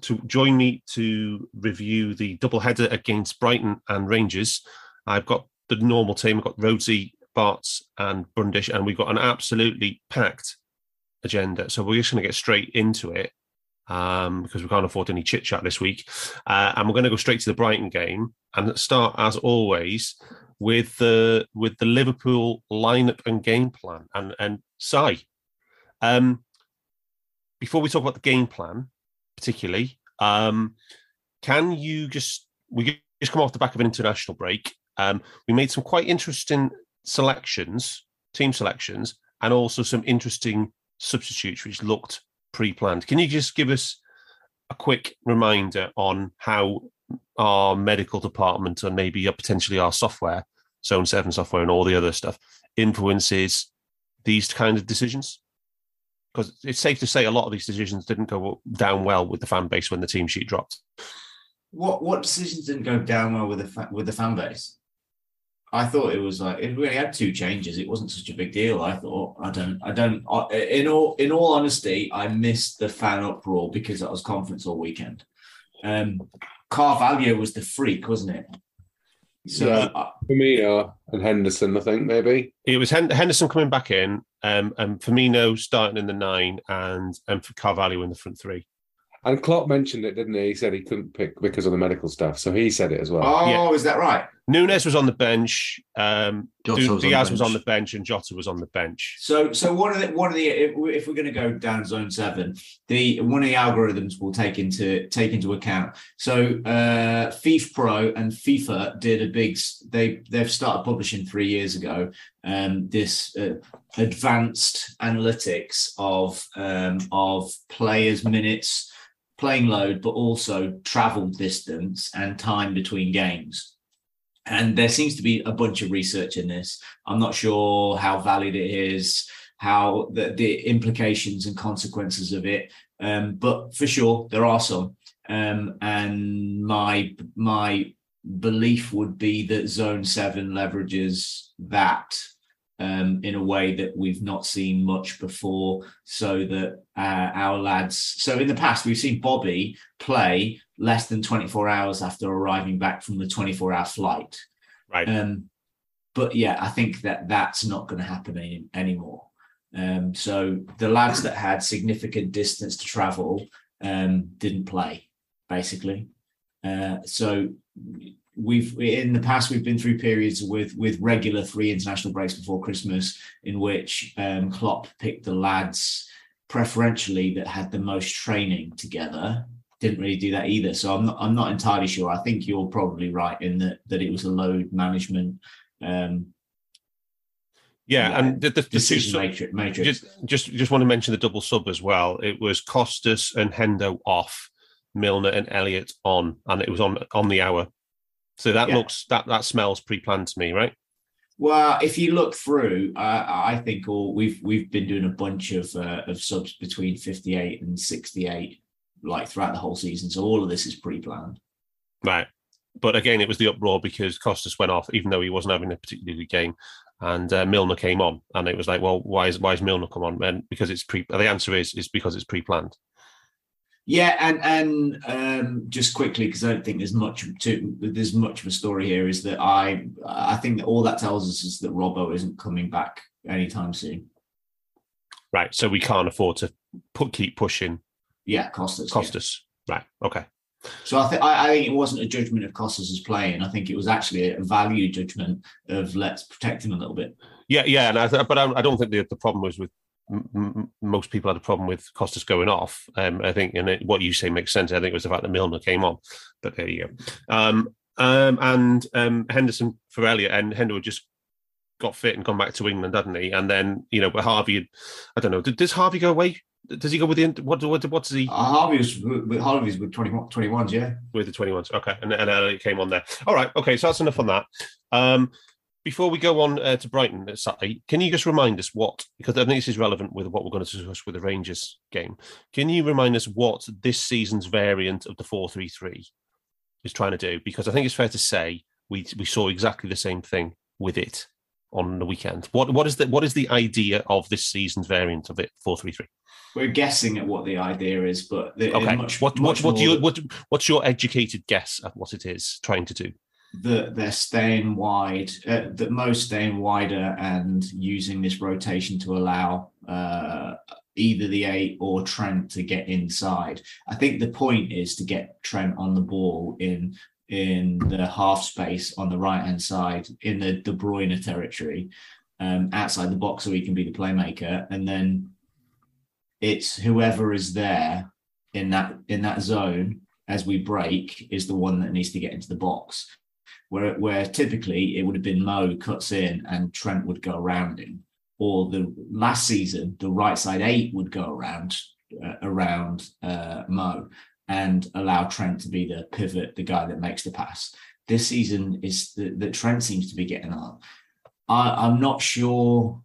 to join me to review the double header against Brighton and Rangers, I've got the normal team. I've got Rhodesy, Barts, and Brundish, and we've got an absolutely packed agenda. So we're just going to get straight into it um, because we can't afford any chit chat this week. Uh, and we're going to go straight to the Brighton game and start, as always, with the with the Liverpool lineup and game plan. And and Si, um, before we talk about the game plan, particularly, um, can you just we just come off the back of an international break? Um, we made some quite interesting selections, team selections, and also some interesting substitutes which looked pre-planned. Can you just give us a quick reminder on how our medical department and maybe potentially our software, Zone Seven software, and all the other stuff influences these kind of decisions? Because it's safe to say a lot of these decisions didn't go down well with the fan base when the team sheet dropped. What what decisions didn't go down well with the fa- with the fan base? I thought it was like it really had two changes. It wasn't such a big deal. I thought I don't I don't I, in all in all honesty, I missed the fan uproar because I was conference all weekend. Um, Carvalho was the freak, wasn't it? So Yeah. uh, Firmino and Henderson, I think maybe. It was Hen- Henderson coming back in, um, and Firmino starting in the nine, and and for Carvalho in the front three. And Klopp mentioned it, didn't he? He said he couldn't pick because of the medical stuff, so he said it as well. oh, Yeah. is that right? Nunez was on the bench. Um, Jota Du- was on Diaz was on the bench, and Jota was on the bench. So, so one of the one of the if, we- if we're going to go down zone seven, the one of the algorithms will take into take into account. So, uh, FIFPro and FIFA did a big. They they've started publishing three years ago. Um, this uh, advanced analytics of um, of players' minutes, playing load, but also travel distance and time between games. And there seems to be a bunch of research in this. I'm not sure how valid it is, how the, the implications and consequences of it. Um, but for sure, there are some. Um, and my my belief would be that Zone Seven leverages that um, in a way that we've not seen much before, so that uh, our lads. So in the past, we've seen Bobby play less than 24 hours after arriving back from the 24 hour flight. Right. Um, but yeah, I think that that's not going to happen any, anymore. Um, so the lads that had significant distance to travel um, didn't play, basically. Uh, so we've in the past we've been through periods with with regular three international breaks before Christmas in which um, Klopp picked the lads preferentially that had the most training together. Didn't really do that either. So I'm not I'm not entirely sure. I think you're probably right in that that it was a load management um, Yeah, Yeah, and the, the, the two decision matrix. just just just want to mention the double sub as well. It was Costas and Hendo off, Milner and Elliott on, and it was on on the hour. So that Yeah. looks that that smells pre-planned to me, right? Well, if you look through, uh, I think all we've we've been doing a bunch of uh, of subs between fifty eight and sixty eight, like throughout the whole season. So all of this is pre-planned. Right. But again, it was the uproar because Costas went off, even though he wasn't having a particularly good game, and uh, Milner came on, and it was like, well, why is why is Milner come on? And because it's pre. The answer is is because it's pre-planned. Yeah, and and um, just quickly because I don't think there's much to there's much of a story here. Is that I I think that all that tells us is that Robbo isn't coming back anytime soon. Right. So we can't afford to put keep pushing Yeah, Costas. yeah. Costas. Right. Okay. So I think I think it wasn't a judgment of Costas as playing. I think it was actually a value judgment of let's protect him a little bit. Yeah, yeah, and I th- but I, I don't think the, the problem was with m- most people had a problem with Costas going off. Um, I think, and it, what you say makes sense. I think it was the fact that Milner came on, but there you go. Um, um, and um, Henderson for Elliot, and Henderson just got fit and gone back to England, hadn't he? And then you know, but Harvey, I don't know, did, does Harvey go away? Does he go with the what? What, what does he? Uh, Harvey was with Harvey's with 20, 21s, yeah. with the 21s. Okay. And, and Elliot came on there. All right. Okay. So that's enough on that. Um, before we go on uh, to Brighton uh, Saturday, can you just remind us what, because I think this is relevant with what we're going to discuss with the Rangers game. Can you remind us what this season's variant of the 4 3 3 is trying to do? Because I think it's fair to say we, we saw exactly the same thing with it on the weekend. What what is the what is the idea of this season's variant of it 4 3 3? We're guessing at what the idea is, but Okay. much, what much what what do you what what's your educated guess at what it is trying to do? That they're staying wide, uh, that most staying wider and using this rotation to allow uh, either the eight or Trent to get inside. I think the point is to get Trent on the ball in in the half space on the right hand side in the De Bruyne territory, um, outside the box, so he can be the playmaker, and then it's whoever is there in that in that zone as we break is the one that needs to get into the box where where typically it would have been Mo cuts in and Trent would go around him, or the last season the right side eight would go around uh, around uh, Mo and allow Trent to be the pivot, the guy that makes the pass. This season is that Trent seems to be getting on. I, I'm not sure.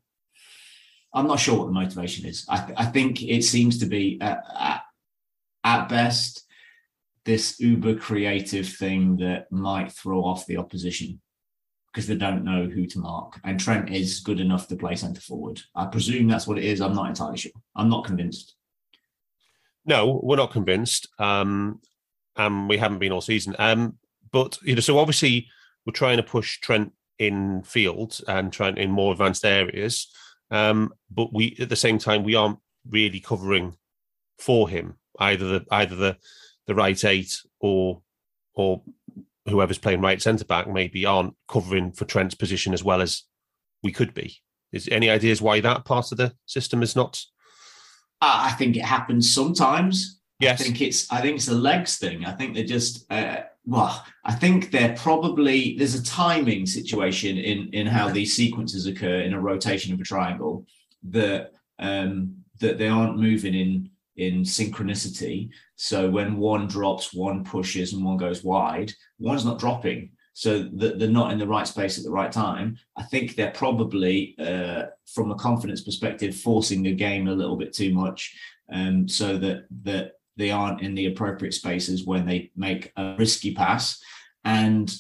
I'm not sure what the motivation is. I, th- I think it seems to be at, at, at best this uber creative thing that might throw off the opposition because they don't know who to mark. And Trent is good enough to play centre forward. I presume that's what it is. I'm not entirely sure. I'm not convinced. No, we're not convinced. Um, and we haven't been all season. Um, but you know, so obviously we're trying to push Trent in field and trying in more advanced areas. Um, but we at the same time we aren't really covering for him either the either the the right eight or or whoever's playing right centre back maybe aren't covering for Trent's position as well as we could be. Is any ideas why that part of the system is not? I I think it happens sometimes. Yes. I think it's I think it's a legs thing. I think they're just uh, well, I think they're probably there's a timing situation in in how these sequences occur in a rotation of a triangle that um that they aren't moving in in synchronicity. So when one drops, one pushes, and one goes wide, one's not dropping. So that they're not in the right space at the right time. I think they're probably, uh, from a confidence perspective, forcing the game a little bit too much, um, so that that they aren't in the appropriate spaces when they make a risky pass, and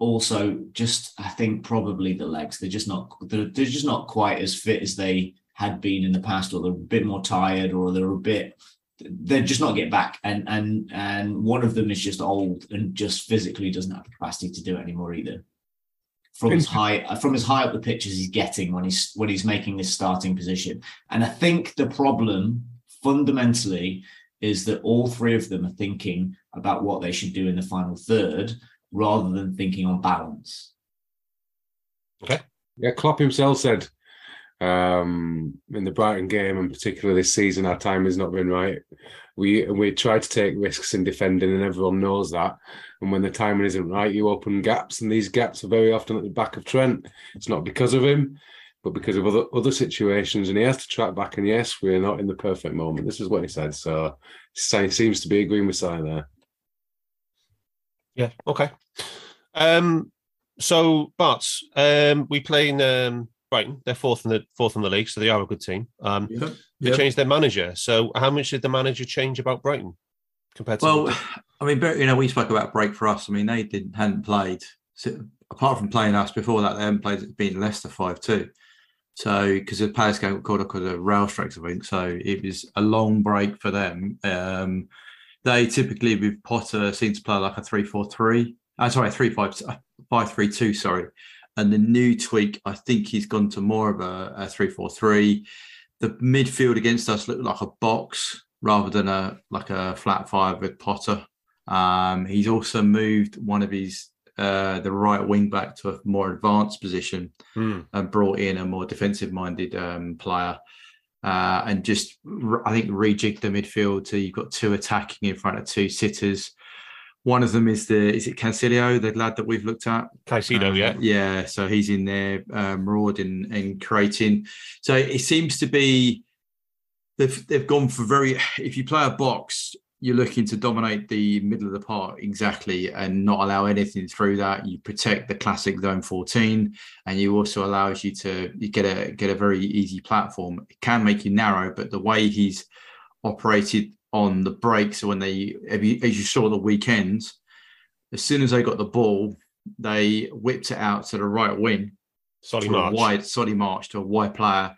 also just I think probably the legs. They're just not they're, they're just not quite as fit as they had been in the past, or they're a bit more tired, or they're a bit they're just not get back. And and and one of them is just old and just physically doesn't have the capacity to do it anymore either. From as high from as high up the pitch as he's getting when he's when he's making this starting position. And I think the problem fundamentally is that all three of them are thinking about what they should do in the final third rather than thinking on balance. Okay. Yeah, Klopp himself said um, in the Brighton game, and particularly this season, our time has not been right. We we try to take risks in defending, and everyone knows that. And when the timing isn't right, you open gaps, and these gaps are very often at the back of Trent. It's not because of him, but because of other other situations, and he has to track back. And yes, we're not in the perfect moment. This is what he said. So he seems to be agreeing with Si there. Yeah. Okay. Um. So, but um, we play in um, Brighton. They're fourth in the fourth in the league, so they are a good team. Um, Yeah. they Yeah. changed their manager. So, how much did the manager change about Brighton compared to? Well, I mean, you know, we spoke about break for us. I mean, they didn't hadn't played so, apart from playing us before that. They hadn't played beating Leicester five two. So because the Palace game got caught up with the rail strikes, I think. So it was a long break for them. Um, they typically with Potter seem to play like a three four three. Uh, sorry, three five five three two. Sorry. And the new tweak, I think he's gone to more of a, a three four three. The midfield against us looked like a box rather than a like a flat five with Potter. Um, he's also moved one of his uh, the right wing back to a more advanced position Hmm. and brought in a more defensive minded um, player. Uh, and just, I think, rejigged the midfield. So you've got two attacking in front of two sitters. One of them is the is it Cancilio, the lad that we've looked at. Caicedo, Uh, yeah. yeah. So he's in there, uh, marauding and creating. So it seems to be they've they've gone for very. If you play a box, you're looking to dominate the middle of the park exactly, and not allow anything through that. You protect the classic zone 14, and you also allows you to you get a get a very easy platform. It can make you narrow, but the way he's operated on the breaks, so when they as you saw the weekends, as soon as they got the ball, they whipped it out to the right wing Solly March. a wide Solly March to a wide player.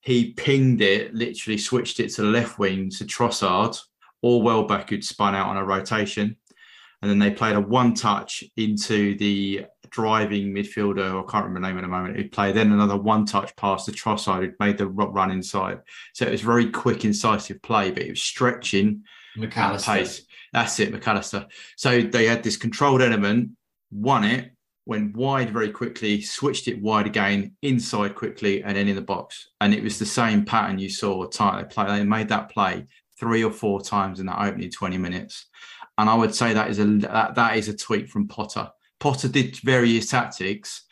He pinged it, literally switched it to the left wing to Trossard or Welbeck, who'd spun out on a rotation. And then they played a one touch into the driving midfielder, I can't remember the name at the moment, who played then another one touch pass to Trossard, who'd made the run inside. So it was very quick, incisive play, but it was stretching Mac Allister. pace. That's it, Mac Allister. So they had this controlled element, won it, went wide very quickly, switched it wide again, inside quickly, and then in the box. And it was the same pattern you saw. They play, they made that play three or four times in that opening 20 minutes. And I would say that is a that, that is a tweak from Potter. Potter did various tactics,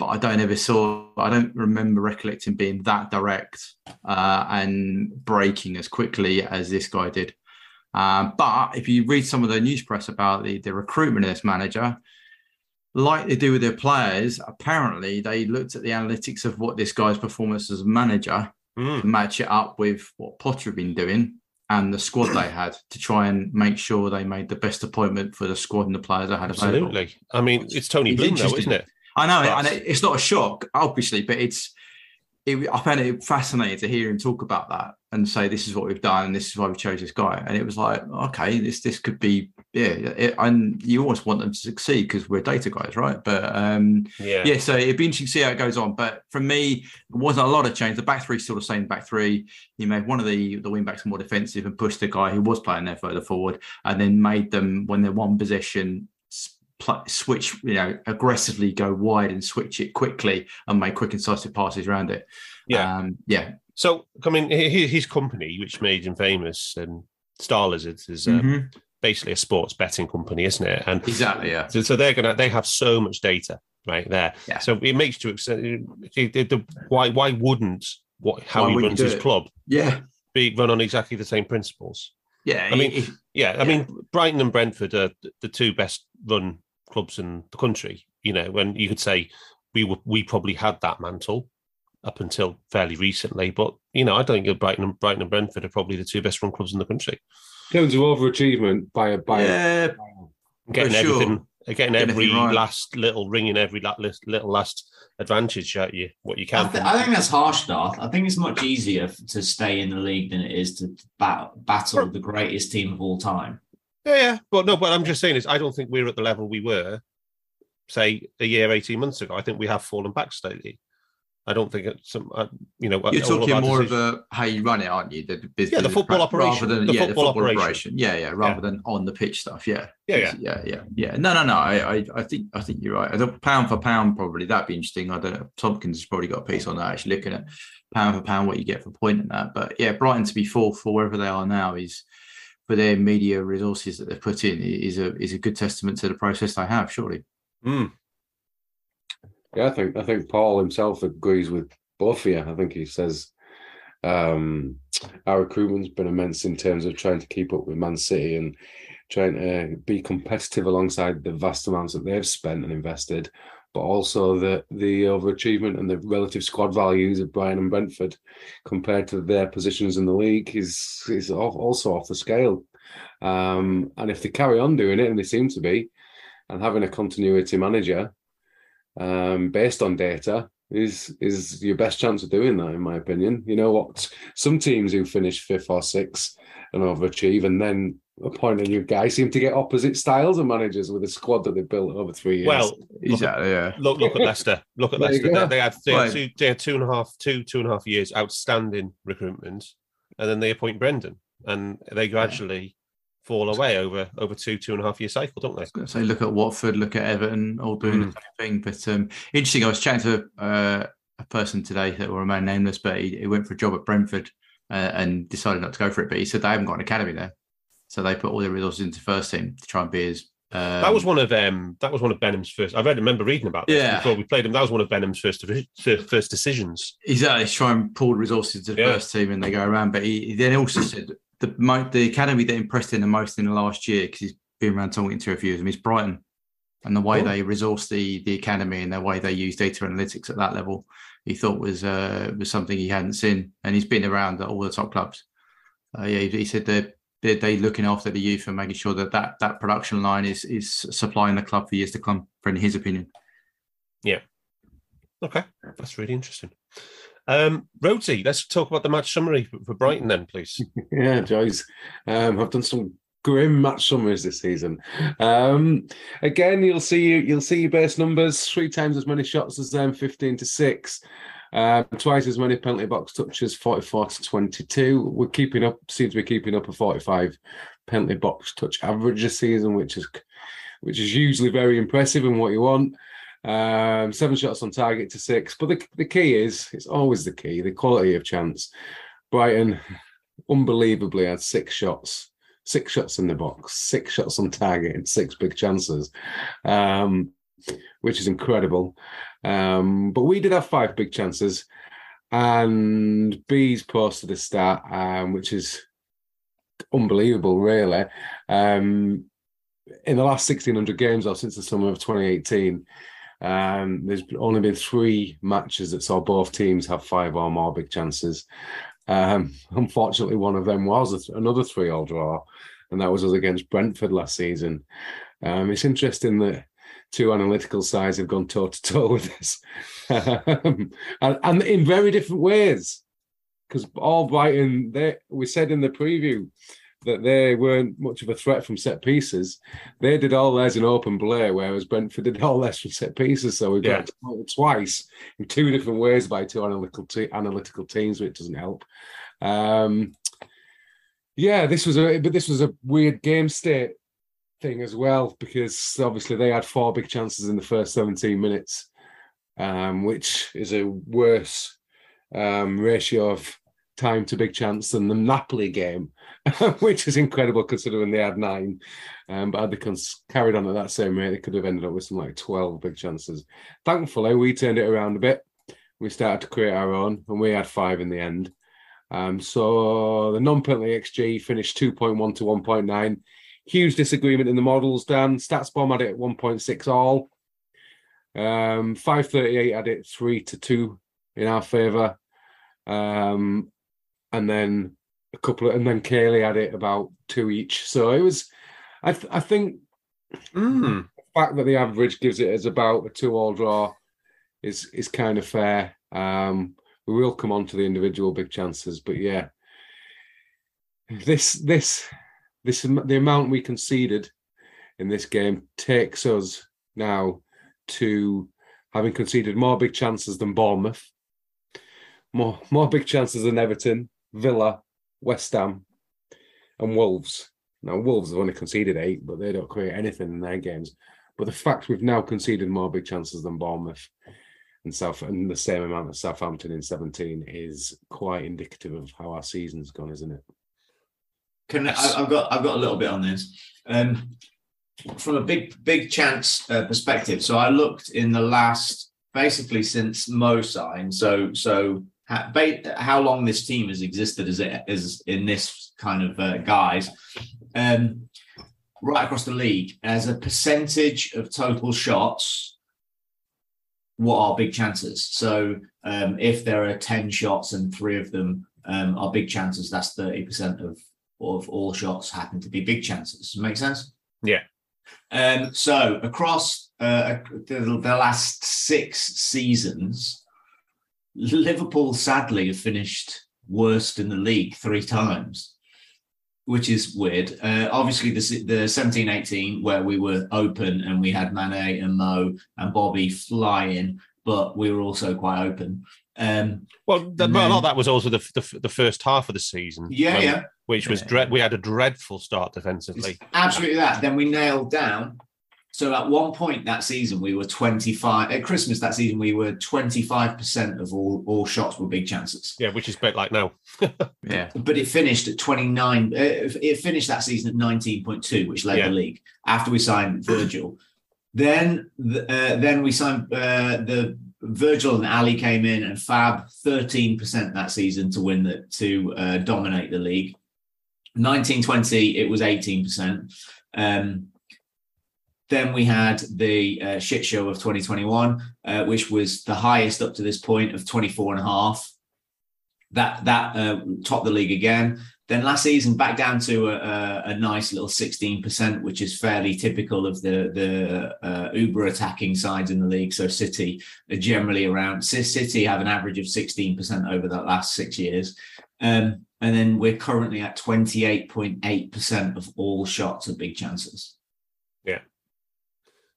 but I don't ever saw. I don't remember recollecting being that direct uh, and breaking as quickly as this guy did. Um, but if you read some of the news press about the, the recruitment of this manager, like they do with their players, apparently they looked at the analytics of what this guy's performance as a manager to match it up with what Potter had been doing and the squad they had to try and make sure they made the best appointment for the squad and the players they had available. Absolutely. I mean, it's Tony It's Bloom, though, isn't it? I know, and it, it's not a shock, obviously, but it's. It, I found it fascinating to hear him talk about that and say, "This is what we've done, and this is why we chose this guy." And it was like, okay, this this could be, yeah. It, and you always want them to succeed because we're data guys, right? But um, Yeah. yeah, so it'd be interesting to see how it goes on. But for me, there wasn't a lot of change. The back three still the same back three. He made one of the the wing backs more defensive and pushed the guy who was playing there further forward, and then made them when they're one possession pl- switch, you know, aggressively go wide and switch it quickly and make quick incisive passes around it. Yeah. um, yeah, So, I mean, his company, which made him famous, and Starlizards, is uh, Mhm. Basically a sports betting company, isn't it? And exactly. Yeah, so, so they're gonna they have so much data right there. Yeah. So it makes you the- the- why why wouldn't what how Why he runs his it? club yeah, be run on exactly the same principles? yeah. I mean, it- Yeah, I Yeah. mean, Brighton and Brentford are the two best run clubs in the country. You know, when you could say we were, we probably had that mantle up until fairly recently, but you know, I don't think Brighton and Brighton and Brentford are probably the two best run clubs in the country. In terms of overachievement by a by a Getting sure. everything, getting Getting every right. last little ringing every little last advantage at you, what you I, can. th- I think that's harsh, Darth. I think it's much easier to stay in the league than it is to bat- battle the greatest team of all time. Yeah, yeah. But no, what I'm just saying is, I don't think we're at the level we were, say, a year, 18 months ago. I think we have fallen back slightly. I don't think it's some, uh, you know, You're all of talking more decisions- of a how you run it, aren't you? The, the business, Yeah, the football operation. rather than The yeah, football the football operation. operation. Yeah, yeah, rather than on the pitch stuff. Yeah, Yeah, yeah. yeah, yeah, yeah. No, no, no. I, I, I think, I think you're right. Pound for pound, probably that'd be interesting. I don't know. Tompkins has probably got a piece on that. Actually, looking at pound for pound, what you get for pointing that. But yeah, Brighton to be fourth for wherever they are now is for their media resources that they've put in is a is a good testament to the process they have. Surely. Mm. Yeah, I think I think Paul himself agrees with both of you. I think he says um, our recruitment's been immense in terms of trying to keep up with Man City and trying to be competitive alongside the vast amounts that they've spent and invested, but also the the overachievement and the relative squad values of Brighton and Brentford compared to their positions in the league is is al- also off the scale. Um, and if they carry on doing it, and they seem to be, and having a continuity manager um, based on data is is your best chance of doing that, in my opinion. You know what? Some teams who finish fifth or sixth and overachieve, and then appoint a new guy seem to get opposite styles of managers with a squad that they've built over three years. Well, Exactly. Yeah. look, look at Leicester. Look at Leicester. They, go. they had they had, Right. two, they had two and a half, two two and a half years outstanding recruitment, and then they appoint Brendan, and they gradually fall away over over two two and a half year cycle, don't they? So look at Watford, look at Everton, all doing Mm. the same thing. But um, interesting. I was chatting to uh, a person today that will remain nameless, but he, he went for a job at Brentford uh, and decided not to go for it. But he said they haven't got an academy there, so they put all their resources into first team to try and be as. Um, that was one of um that was one of Benham's first. I read remember reading about this Yeah. before we played him. That was one of Benham's first first decisions. Exactly, try and pull resources to the Yeah. first team and they go around. But he, he then also said the mo- the academy that impressed him the most in the last year because he's been around talking to a few of them is Brighton and the way Oh. they resource the the academy and the way they use data analytics at that level. He thought was uh, was something he hadn't seen, and he's been around at all the top clubs. Uh, yeah, he, he said that they're, they're looking after the youth and making sure that, that that production line is is supplying the club for years to come. For in his opinion. Yeah, okay, that's really interesting. Um, Rhodesy, let's talk about the match summary for, Brighton then, please. Yeah, Joyce. Um, I've done some grim match summaries this season. Um, again, you'll see you'll see your base numbers: three times as many shots as them, fifteen to six. Um, twice as many penalty box touches, forty-four to twenty-two. We're keeping up. Seems to be keeping up a forty-five penalty box touch average this season, which is which is usually very impressive and what you want. Um, seven shots on target to six. But the, the key is, it's always the key, the quality of chance. Brighton unbelievably had six shots, six shots in the box, six shots on target, and six big chances, um, which is incredible. Um, but we did have five big chances, and Bees posted a stat, um, which is unbelievable, really. Um, in the last 1600 games or since the summer of 2018, um, there's only been three matches that saw both teams have five or more big chances. Um, unfortunately, one of them was another three-all draw, and that was us against Brentford last season. Um, it's interesting that two analytical sides have gone toe to toe with this, um, and, and in very different ways. Because all Brighton, they we said in the preview that they weren't much of a threat from set pieces. They did all theirs in open play, whereas Brentford did all theirs from set pieces. So we got Yeah. twice in two different ways by two analytical te- analytical teams, which doesn't help. Um, yeah, this was a but this was a weird game state thing as well because obviously they had four big chances in the first 17 minutes, um, which is a worse um, ratio of time to big chance than the Napoli game, which is incredible considering they had nine. Um, but had they cons- carried on at that same rate, they could have ended up with something like 12 big chances. Thankfully, we turned it around a bit. We started to create our own, and we had five in the end. Um, so the non-penalty XG finished 2.1 to 1.9. Huge disagreement in the models, Dan. StatsBomb had it at 1.6 all. Um, 538 had it 3 to 2 in our favour. Um, and then a couple of, and then Caley had it about two each. So it was, I, th- I think Mm. the fact that the average gives it as about a two-all draw is is kind of fair. Um, we will come on to the individual big chances, but yeah, this this this the amount we conceded in this game takes us now to having conceded more big chances than Bournemouth, more more big chances than Everton, Villa, West Ham, and Wolves. Now Wolves have only conceded eight, but they don't create anything in their games. But the fact we've now conceded more big chances than Bournemouth and South and the same amount as Southampton in 17 is quite indicative of how our season's gone, isn't it? Can I, I've got I've got a little bit on this. Um, from a big big chance uh, perspective. So I looked in the last basically since Mo signed. So so how, how long this team has existed as it is in this kind of uh, guise. Um, right across the league, as a percentage of total shots, what are big chances? So um, if there are 10 shots and three of them um, are big chances, that's 30% of, of all shots happen to be big chances. Make sense? Yeah. Um, so across uh, the, the last six seasons, Liverpool sadly have finished worst in the league three times, which is weird. Uh, obviously, the, the 17 18, where we were open and we had Mane and Mo and Bobby flying, but we were also quite open. Um, Well, the, well, a lot of that was also the, the the first half of the season. yeah, when- yeah, which was Yeah. dread. We had a dreadful start It's defensively. absolutely that. Then we nailed down. So at one point that season, we were 25 at Christmas that season, we were 25% of all, all shots were big chances. Yeah, which is a bit like now. Yeah. But it finished at 29. Uh, it finished that season at 19.2, which led Yeah. the league after we signed Virgil. Then, uh, then we signed uh, the Virgil and Ali came in and Fab 13% that season to win the to uh, dominate the league. 1920, it was 18%. Um, then we had the uh, shit show of 2021, uh, which was the highest up to this point of 24 and a half. That that uh, topped the league again. Then last season back down to a, a, nice little 16%, which is fairly typical of the the uh, uber attacking sides in the league. So City are generally around. City have an average of 16% over the last six years. Um, and then we're currently at 28.8% of all shots of big chances.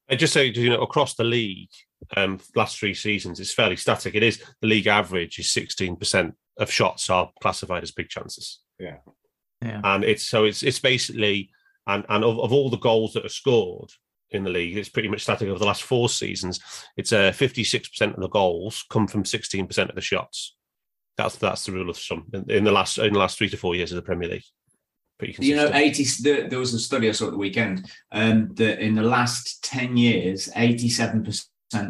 And just so you know, across the league, um, last three seasons, it's fairly static. It is the league average is sixteen percent of shots are classified as big chances, Yeah. Yeah. And it's so it's it's basically and and of, of all the goals that are scored in the league, it's pretty much static over the last four seasons. It's uh, fifty six percent of the goals come from sixteen percent of the shots. That's that's the rule of thumb in, in the last in the last three to four years of the Premier League. Pretty You know, 80, the, there was a study I saw at the weekend um, that in the last 10 years, 87%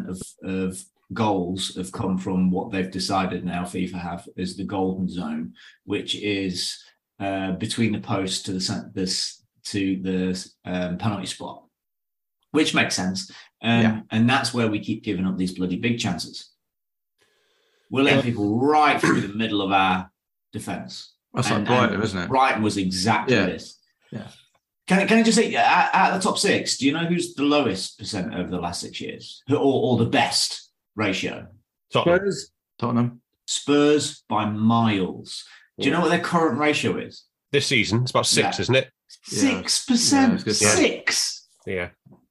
of, of goals have come from what they've decided now FIFA have is the golden zone, which is uh, between the post to the this to the um, penalty spot, which makes sense. Um, Yeah. And that's where we keep giving up these bloody big chances. We're letting people right through the middle of our defence. That's like And- Brighton, and isn't it? Brighton was exactly Yeah. this. Yeah. Can I, can I just say, uh, at, at the top six, do you know who's the lowest percent over the last six years, or, or the best ratio? Tottenham. Spurs, Tottenham. Spurs by miles. Do you know what their current ratio is? this season, it's about six, Yeah. isn't it? Six Yeah, percent. was. Six. Yeah.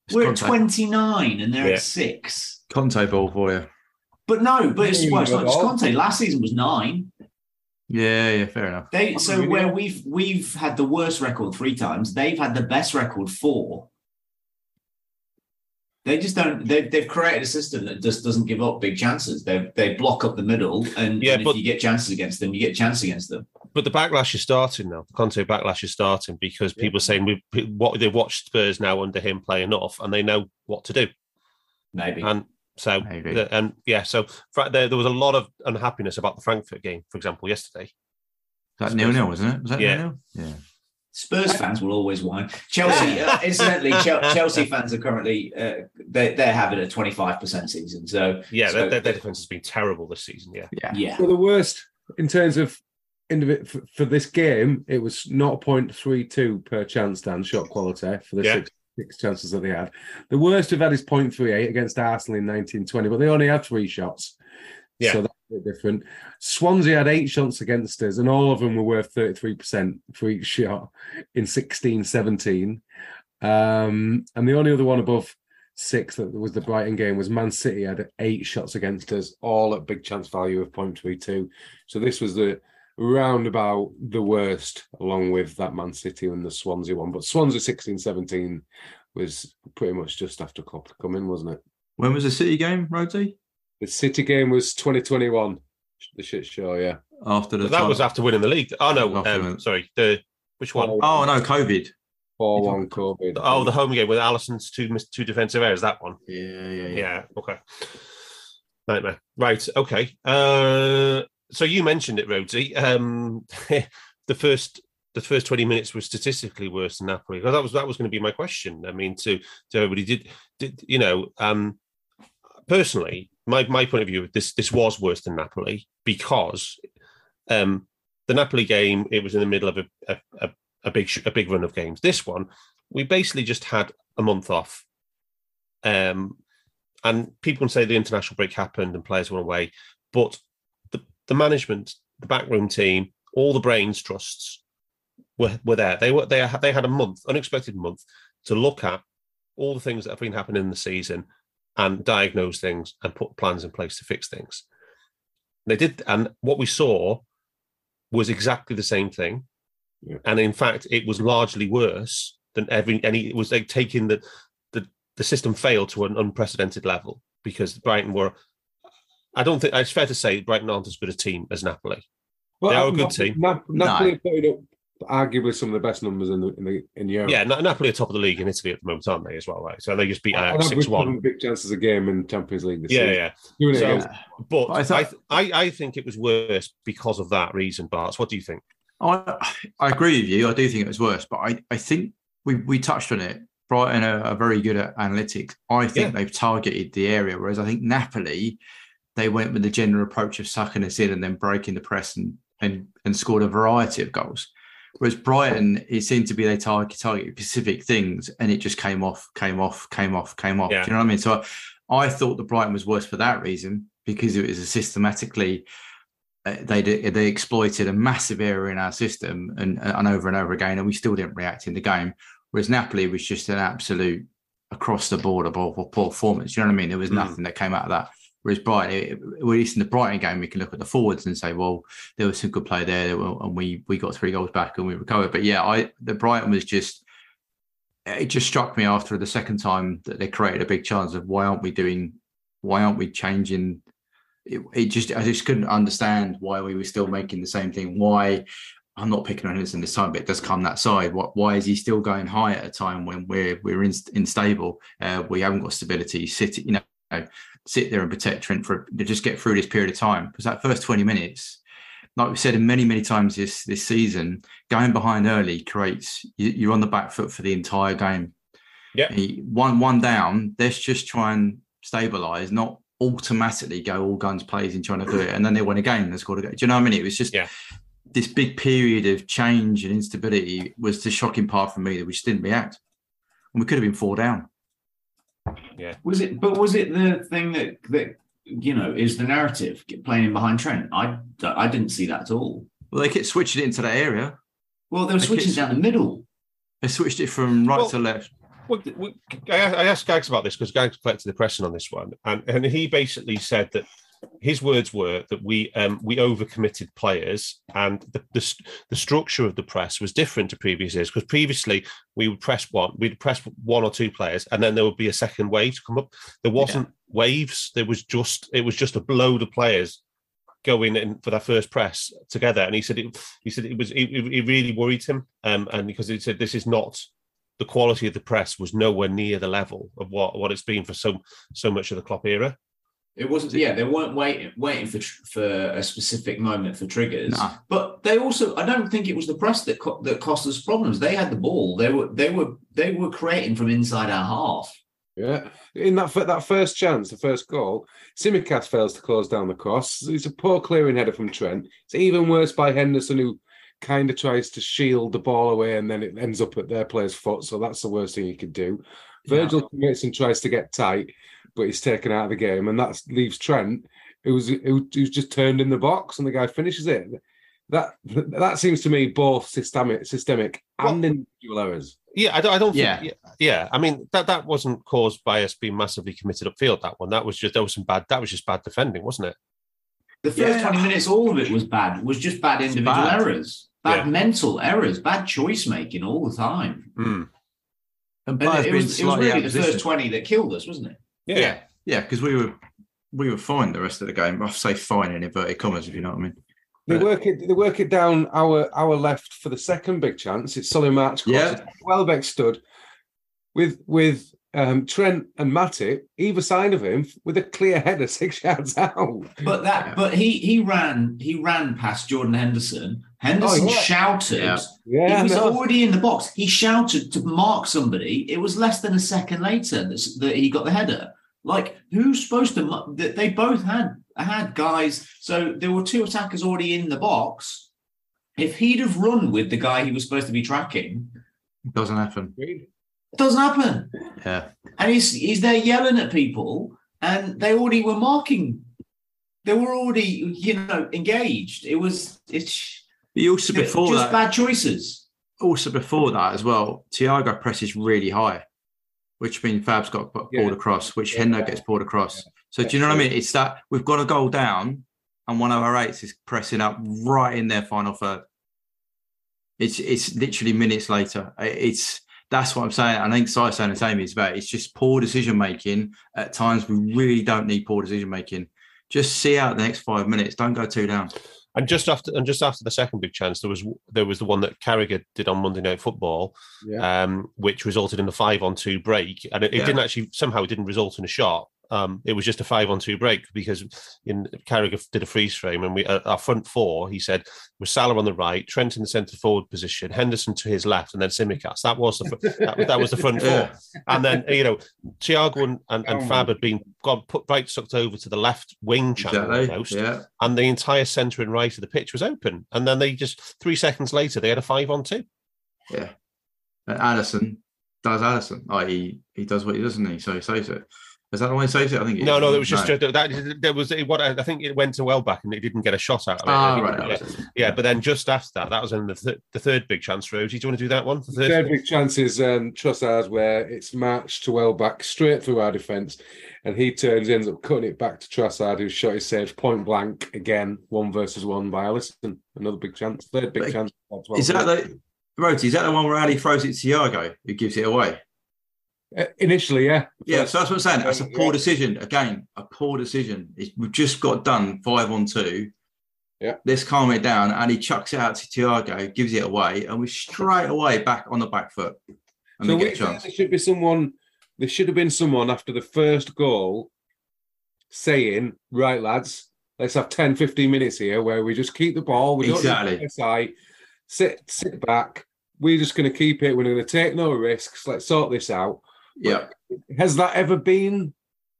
It's We're at twenty nine, and they're Yeah. at six. Conte ball for you. But no, but it's, Yeah, well, it's not just. Conte. Last season was nine. Yeah, yeah, fair enough. They so Really? where we've we've had the worst record three times, they've had the best record four. They just don't. They've, they've created a system that just doesn't give up big chances. They they block up the middle, and, Yeah, and but- if you get chances against them, you get chances against them. But the backlash is starting now. The Conte backlash is starting because people are saying we what they've watched Spurs now under him play enough, and they know what to do. Maybe And so, the- and yeah, so Fra- there, there was a lot of unhappiness about the Frankfurt game, for example, yesterday. That nil nil, wasn't it? Was that Yeah. nil nil? Yeah. Spurs fans will always whine. Chelsea, uh, incidentally, Chelsea fans are currently uh, they they're having a twenty five percent season. So Yeah, so, their, their, their defense has been terrible this season. Yeah, Yeah. yeah, well, the worst in terms of individ- for, for this game, it was not 0.32 per chance, Dan, shot quality for the Yeah. six, six chances that they had. The worst we've had is 0.38 against Arsenal in 1920, but they only had three shots. Yeah. So that's a bit different. Swansea had eight shots against us, and all of them were worth 33% for each shot in 16 17. Um, and the only other one above six that was the Brighton game was Man City had eight shots against us, all at big chance value of 0.32. So this was the roundabout the worst, along with that Man City and the Swansea one. But Swansea 16 17 was pretty much just after Klopp come in, wasn't it? When was the City game, Rhodesy? The City game was 2021, the shit show, yeah. After the but that was after winning the league. Oh no, um, sorry, the which one? Oh no, COVID. 4 1 COVID. Oh, the home game with Alisson's two two defensive errors. That one. Yeah, yeah, yeah. Yeah. Okay. Nightmare. Right. Okay. Uh, so you mentioned it, Rhodesy. Um, the first the first twenty minutes were statistically worse than Napoli. Because that was that was going to be my question. I mean, to to everybody, did did you know? Um, personally, my my point of view, this this was worse than Napoli because um, the Napoli game it was in the middle of a a, a, big a big run of games. This one, we basically just had a month off. Um, and people can say the international break happened and players went away, but the, management, the backroom team, all the brains trusts were, were there. They were they had they had a month, unexpected month, to look at all the things that have been happening in the season and diagnose things and put plans in place to fix things. They did, and what we saw was exactly the same thing. Yeah. And in fact, it was largely worse than every any. It was like taking the the the system failed to an unprecedented level because Brighton were. I don't think it's fair to say Brighton aren't as good a team as Napoli. They are a good team. Nap- Napoli are putting up arguably some of the best numbers in the in the in Europe. Yeah, Na- Napoli are top of the league in Italy at the moment, aren't they? As well, right? So they just beat On Ajax average, six one. having big chances a game in Champions League this Yeah, season. yeah. Doing So- against But I I, thought- I, I think it was worse because of that reason. Bart, what do you think? I I agree with you. I do think it was worse, but I, I think we, we touched on it. Brighton are, are very good at analytics. I think Yeah. they've targeted the area, whereas I think Napoli, they went with the general approach of sucking us in and then breaking the press and and, and scored a variety of goals. Whereas Brighton, it seemed to be they target target specific things and it just came off, came off, came off, came off. Yeah. Do you know what I mean? So I, I thought the Brighton was worse for that reason because it was a systematically uh, they they exploited a massive area in our system and, and over and over again, and we still didn't react in the game. Whereas Napoli was just an absolute across the board of poor, performance. You know what I mean? There was Mm. nothing that came out of that. Whereas Brighton, it- at least in the Brighton game, we can look at the forwards and say, well, there was some good play there, and we we got three goals back and we recovered. But yeah, I the Brighton was just it just struck me after the second time that they created a big chance of why aren't we doing why aren't we changing it, it just I just couldn't understand why we were still making the same thing. Why I'm not picking on Henderson this time, but it does come that side. What why is he still going high at a time when we're we're in, unstable? Uh, we haven't got stability. Sit you know sit there and protect Trent for to just get through this period of time because that first 20 minutes. Like we've said many, many times this this season, going behind early creates you, you're on the back foot for the entire game. Yeah. One one down, let's just try and stabilize, not automatically go all guns blazing trying to do it. And then they win a game, they scored a goal. Do you know what I mean? It was just Yeah. this big period of change and instability was the shocking part for me that we just didn't react. And we could have been four down. Was it? But was it the thing that that you know is the narrative playing in behind Trent? I I didn't see that at all. Well, they kept switching it into that area. Well, they were Okay, switching so- down the middle. They switched it from right Well- to left. Well, I, I asked Gags about this because Gags collected the pressing on this one, and, and he basically said that his words were that we um, we overcommitted players, and the, the the structure of the press was different to previous years because previously we would press one, we'd press one or two players, and then there would be a second wave to come up. There wasn't waves; there was just it was just a load of players going in for that first press together. And he said it, he said it was it, it it really worried him, um, and because he said this is not the quality of the press was nowhere near the level of what what it's been for so so much of the Klopp era. It wasn't. Yeah, they weren't waiting waiting for for a specific moment for triggers. Nah. But they also, I don't think it was the press that co- that cost us problems. They had the ball. They were they were they were creating from inside our half. Yeah, in that that first chance, the first goal, Tsimikas fails to close down the cross. It's a poor clearing header from Trent. It's even worse by Henderson, who kind of tries to shield the ball away, and then it ends up at their player's foot. So that's the worst thing he could do. Virgil commits and tries to get tight, but he's taken out of the game, and that leaves Trent, who's who, who's just turned in the box, and the guy finishes it. That that seems to me both systemic, systemic and individual errors. Yeah, I don't. I don't Yeah. think. Yeah, yeah. I mean that that wasn't caused by us being massively committed upfield. That one. That was just there was some bad. That was just bad defending, wasn't it? The first Yeah. twenty minutes, all of it was bad. Was just bad individual bad. errors, bad Yeah. mental errors, bad choice making all the time. And And it was, it was really the first twenty that killed us, wasn't it? Yeah, yeah, because we were we were fine the rest of the game. I say fine in inverted commas, if you know what I mean. They work it. They work it down our our left for the second big chance. It's Solly March. Yeah. Welbeck stood with with um, Trent and Matip either side of him with a clear header six yards out. But that, Yeah. but he he ran he ran past Jordan Henderson. Henderson Oh, yeah. shouted. Yeah. Yeah, he was no. already in the box. He shouted to mark somebody. It was less than a second later that, that he got the header. Like who's supposed to? That they both had had guys. So there were two attackers already in the box. If he'd have run with the guy he was supposed to be tracking, It Doesn't happen. it doesn't happen. Yeah. And he's he's there yelling at people, and they already were marking. They were already, you know, engaged. It was it's But also before just that, bad choices. also before that as well, Thiago presses really high, which means Fab's got pulled Yeah. across, which Hendo gets pulled across. So do you know what I mean? It's that we've got a goal down, and one of our eights is pressing up right in their final third. It's it's literally minutes later. It's that's what I'm saying. I think Si's saying the same as about it's just poor decision making. At times, we really don't need poor decision making. Just see out the next five minutes. Don't go two down. And just after and just after the second big chance, there was there was the one that Carragher did on Monday Night Football, Yeah. um, which resulted in a five on two break, and it, it Yeah. didn't actually somehow it didn't result in a shot. Um, it was just a five on two break because in Carragher did a freeze frame, and we uh, our front four. He said was Salah on the right, Trent in the centre forward position, Henderson to his left, and then Tsimikas. That was the that, that was the front four. And then you know Thiago and, and, and Oh. Fab had been got put right sucked over to the left wing channel Exactly. almost Yeah. and the entire centre and right of the pitch was open. And then they just three seconds later they had a five on two. Yeah. And Alisson does Alisson. Oh, he, he does what he does, doesn't he? So he saves it. Is that the way he saves it? I think it No, is. no, it was just uh, that there was what I think it went to Welbeck and it didn't get a shot out of it. Ah, right. that yeah, yeah, but then just after that, that was in the, th- the third big chance. Rosie, do you want to do that one? The third, Third big chance is um, Trossard, where it's matched to Welbeck straight through our defence, and he turns, ends up cutting it back to Trossard, who shot his saves point blank again, one versus one by Alisson. Another big chance, third big But chance. Is that the Roti, is that the one where Ali throws it to Thiago who gives it away? Uh, initially? Yeah, Yeah, so that's what I'm saying. That's a poor decision. Again, a poor decision. We've just got done five on two. Yeah. Let's calm it down. And he chucks it out to Thiago, gives it away, and we're straight away back on the back foot. And so we get a chance. there should be someone. There should have been someone after the first goal saying, "Right, lads, let's have 10, 15 minutes here where we just keep the ball. We Exactly. don't SI. Sit, sit back. We're just going to keep it. We're going to take no risks. Let's sort this out." Yeah. Has that ever been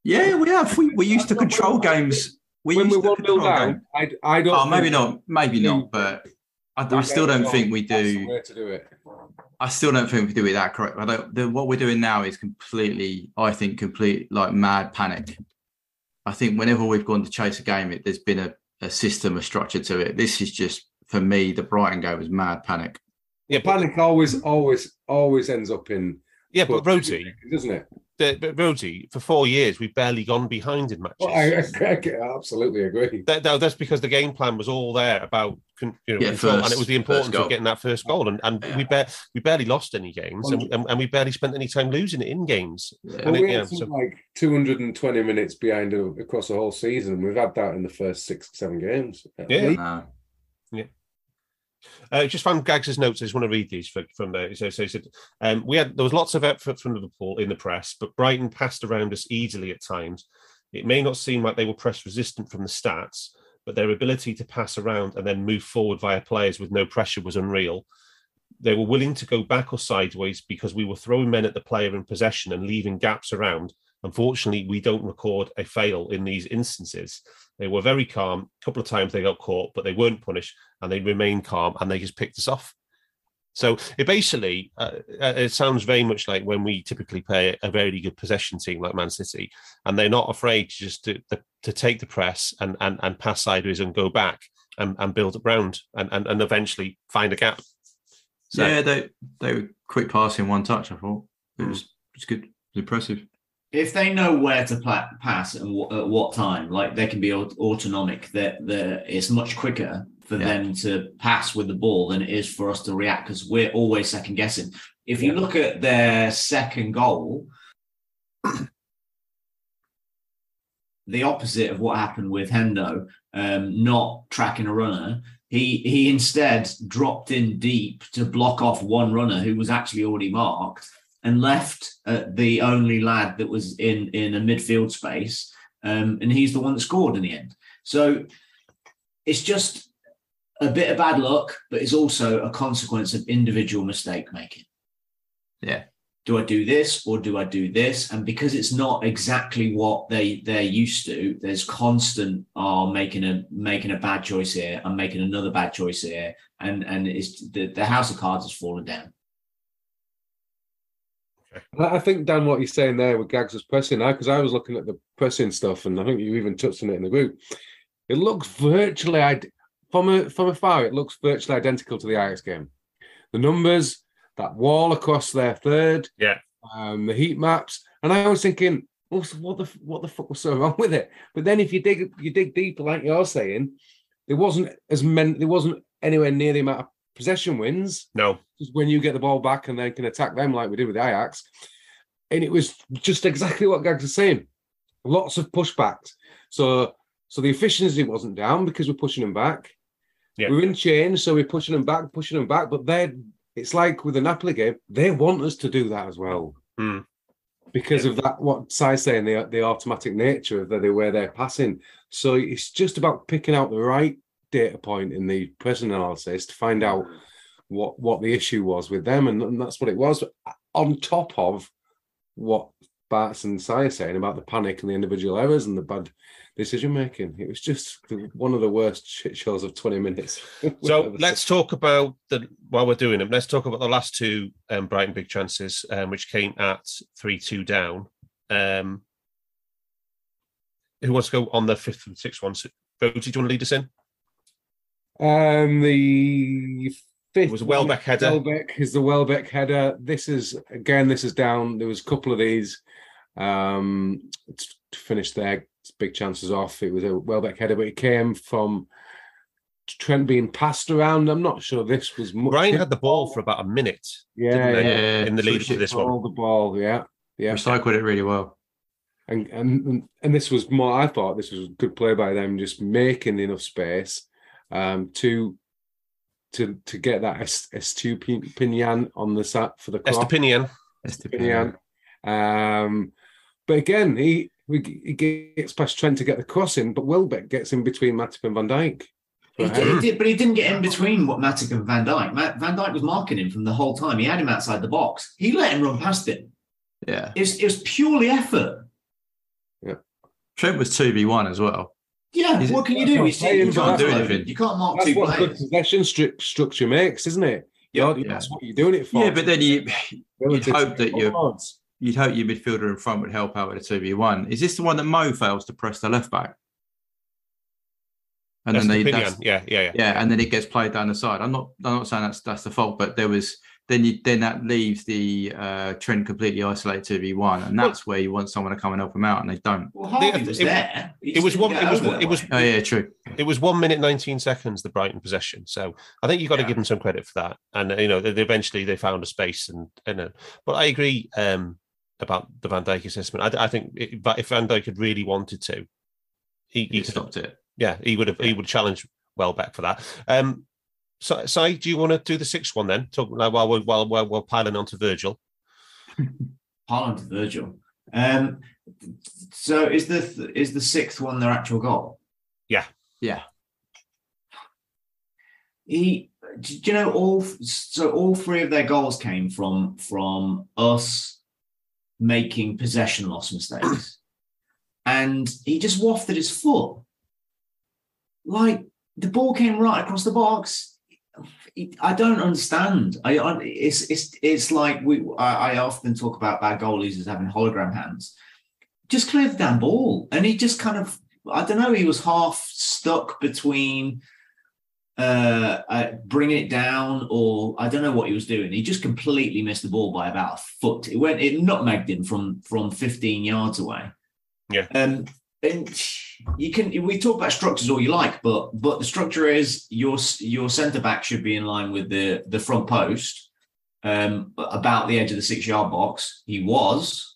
Yeah, we have. We, we used to control games. We when used we to one nil down? I, I don't. Oh, maybe not. Maybe not. But I, I still don't think we do. way to do it. I still don't think we do it that correct. I don't. The, what we're doing now is completely. I think complete like mad panic. I think whenever we've gone to chase a game, it there's been a, a system, a structure to it. This is just for me. The Brighton game was mad panic. yeah, Panic always, always, always ends up in. Yeah, but Rosie, doesn't it? the, but Rosie, for four years we've barely gone behind in matches. Well, I, I, I absolutely agree. that, that- that's because the game plan was all there about you know, Yeah, control, and it was the importance of getting that first goal, and, and Yeah. we ba- we barely lost any games, and, and, and we barely spent any time losing it in games. Yeah. Well, it- we yeah, had some, so- like 220 minutes behind across the whole season. We've had that in the first six, seven games. Yeah. No. Uh, just found Gags's notes. I just want to read these for, from there. So, so he said, um, we had there was lots of effort from Liverpool in the press, but Brighton passed around us easily at times. It may not seem like they were press resistant from the stats, but their ability to pass around and then move forward via players with no pressure was unreal. They were willing to go back or sideways because we were throwing men at the player in possession and leaving gaps around. Unfortunately, we don't record a fail in these instances. They were very calm. A couple of times they got caught, but they weren't punished and they remained calm and they just picked us off. So it basically uh, uh, it sounds very much like when we typically play a very good possession team like Man City, and they're not afraid to just to, to, take the press and, and and pass sideways and go back and, and build up round and, and and eventually find a gap. So Yeah, they they were quick passing, one touch. I thought it was it was good, it was impressive. If they know where to pla- pass and w- at what time, like they can be aut- autonomic, that it's much quicker for Yeah. them to pass with the ball than it is for us to react because we're always second guessing. If you Yeah. look at their second goal, the opposite of what happened with Hendo, um, not tracking a runner, he he instead dropped in deep to block off one runner who was actually already marked and left uh, the only lad that was in in a midfield space, um, and he's the one that scored in the end. So it's just a bit of bad luck, but it's also a consequence of individual mistake making. Yeah. Do I do this or do I do this? And because it's not exactly what they they're used to, there's constant oh making a making a bad choice here. I'm making another bad choice here, and and it's the, the house of cards has fallen down. I think Dan, what you're saying there with Gags was pressing now, because I was looking at the pressing stuff, and I think you even touched on it in the group. It looks virtually id- from a from afar, it looks virtually identical to the Ajax game. The numbers, that wall across their third, Yeah. um, the heat maps, and I was thinking, well, what the what the fuck was so wrong with it? But then if you dig you dig deeper, like you're saying, there wasn't as many there wasn't anywhere near the amount of possession wins No, just when you get the ball back and then can attack them like we did with Ajax. And it was just exactly what Gags was saying. Lots of pushbacks. So so the efficiency wasn't down because we're pushing them back. Yeah. We're in change, so we're pushing them back, pushing them back. But they're it's like with the Napoli game, they want us to do that as well. Hmm. Because of that, what Si's saying, the the automatic nature of the, the way they're passing. So it's just about picking out the right data point in the present analysis to find out what what the issue was with them, and, and that's what it was. On top of what Bart's and Si are saying about the panic and the individual errors and the bad decision making, it was just one of the worst shit shows of twenty minutes. So let's talk about the while we're doing them. Let's talk about the last two um, Brighton big chances, um, which came at three two down. Um, who wants to go on the fifth and sixth one? So, do you want to lead us in? Um, the fifth It was a Welbeck header. Welbeck is the Welbeck header. This is again. This is down. There was a couple of these um, to to finish their big chances off. It was a Welbeck header, but it came from Trent being passed around. I'm not sure this was much. Brian had the ball for about a minute yeah, didn't they? yeah. in the lead switched to this one. All the ball, yeah, yeah. Recycled it really well. and and and this was more. I thought this was good play by them, just making enough space um, to to to get that S Estupiñán on the sat for the cross. Estepinian. Estupiñán. Um, but again, he he gets past Trent to get the crossing, but Welbeck gets in between Matip and Van Dijk. He did, he did- but he didn't get in between what Matip and Van Dijk. Van Dijk was marking him from the whole time. He had him outside the box. He let him run past him. Yeah. It was, it was purely effort. Yeah, Trent was 2v1 as well. Yeah, Is what can you do? what He's, I'm saying, you can't do what- anything. You can't mark That's two what good players. possession stru- structure makes, isn't it? Yeah. You're- That's what you're doing it for. Yeah, but then you you'd hope that you're- you'd hope your midfielder in front would help out with a 2v1. Is this the one that Mo fails to press the left back? And then they, Estepinian. that's, Yeah, yeah, yeah. yeah, and then it gets played down the side. I'm not I'm not saying that's that's the fault, but there was then you then that leaves the uh Trent completely isolated to v one, and that's where you want someone to come and help them out, and they don't. Well, Harvey The- was it- there. He It was one. It was. over that It was. Oh yeah, true. It was one minute nineteen seconds. The Brighton possession. So I think you've got to give them some credit for that. And you know, they, they eventually they found a space. And and uh, but I agree um, about the Van Dijk assessment. I, I think it, if Van Dijk had really wanted to, he, he He could. stopped it. Yeah, he would have. He would challenge Welbeck for that. Um, so, Si, do you want to do the sixth one then? Talk like, while we're while, while we're piling onto Virgil. Haaland to Virgil. Um, so is the is the sixth one their actual goal? Yeah. Yeah. He, do you know all? So all three of their goals came from from us making possession loss mistakes, and he just wafted his foot. Like the ball came right across the box. I don't understand. I, I it's it's it's like we. I, I often talk about bad goalies as having hologram hands. Just clear the damn ball, and he just kind of. I don't know. He was half stuck between uh, uh, bringing it down, or I don't know what he was doing. He just completely missed the ball by about a foot. It went, it nutmegged him from from 15 yards away. Yeah. Um, and you can we talk about structures all you like, but but the structure is your your centre back should be in line with the the front post, um, about the edge of the six yard box. He was.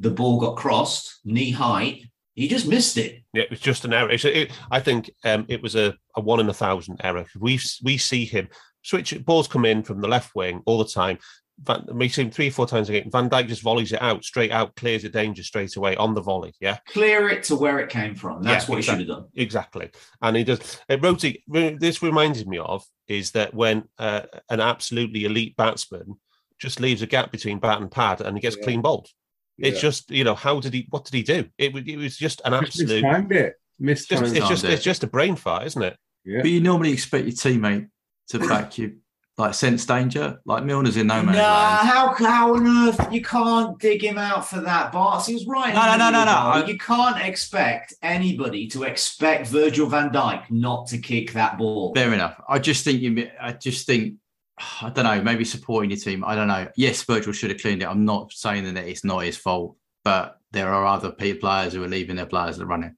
The ball got crossed, knee height. He just missed it. Yeah, it was just an error. It, I think um, it was a, a one in a thousand error. We we see him switch balls come in from the left wing all the time. Van, we see him three four times a game. Van Dijk just volleys it out straight out, clears the danger straight away on the volley. Yeah, Clear it to where it came from. That's Yeah, what exactly. he should have done. exactly. And he does. It Roti, this reminds me of is that when uh, an absolutely elite batsman just leaves a gap between bat and pad and he gets Yeah. clean bowled. It's Yeah. just you know how did he? What did he do? It, wa- it was just an Just absolute. mistimed it. Just, Mistimed it's just it. it's just a brain fart, isn't it? Yeah. But you normally expect your teammate to back you, like sense danger. Like Milner's in no man's Nah, land. how how on earth you can't dig him out for that, Bart? He was right. No, no, no, no, no. goal. You can't expect anybody to expect Virgil Van Dijk not to kick that ball. Fair enough. I just think you. I just think. I don't know. Maybe supporting your team. I don't know. Yes, Virgil should have cleaned it. I'm not saying that it's not his fault. but there are other players who are leaving their players that are running.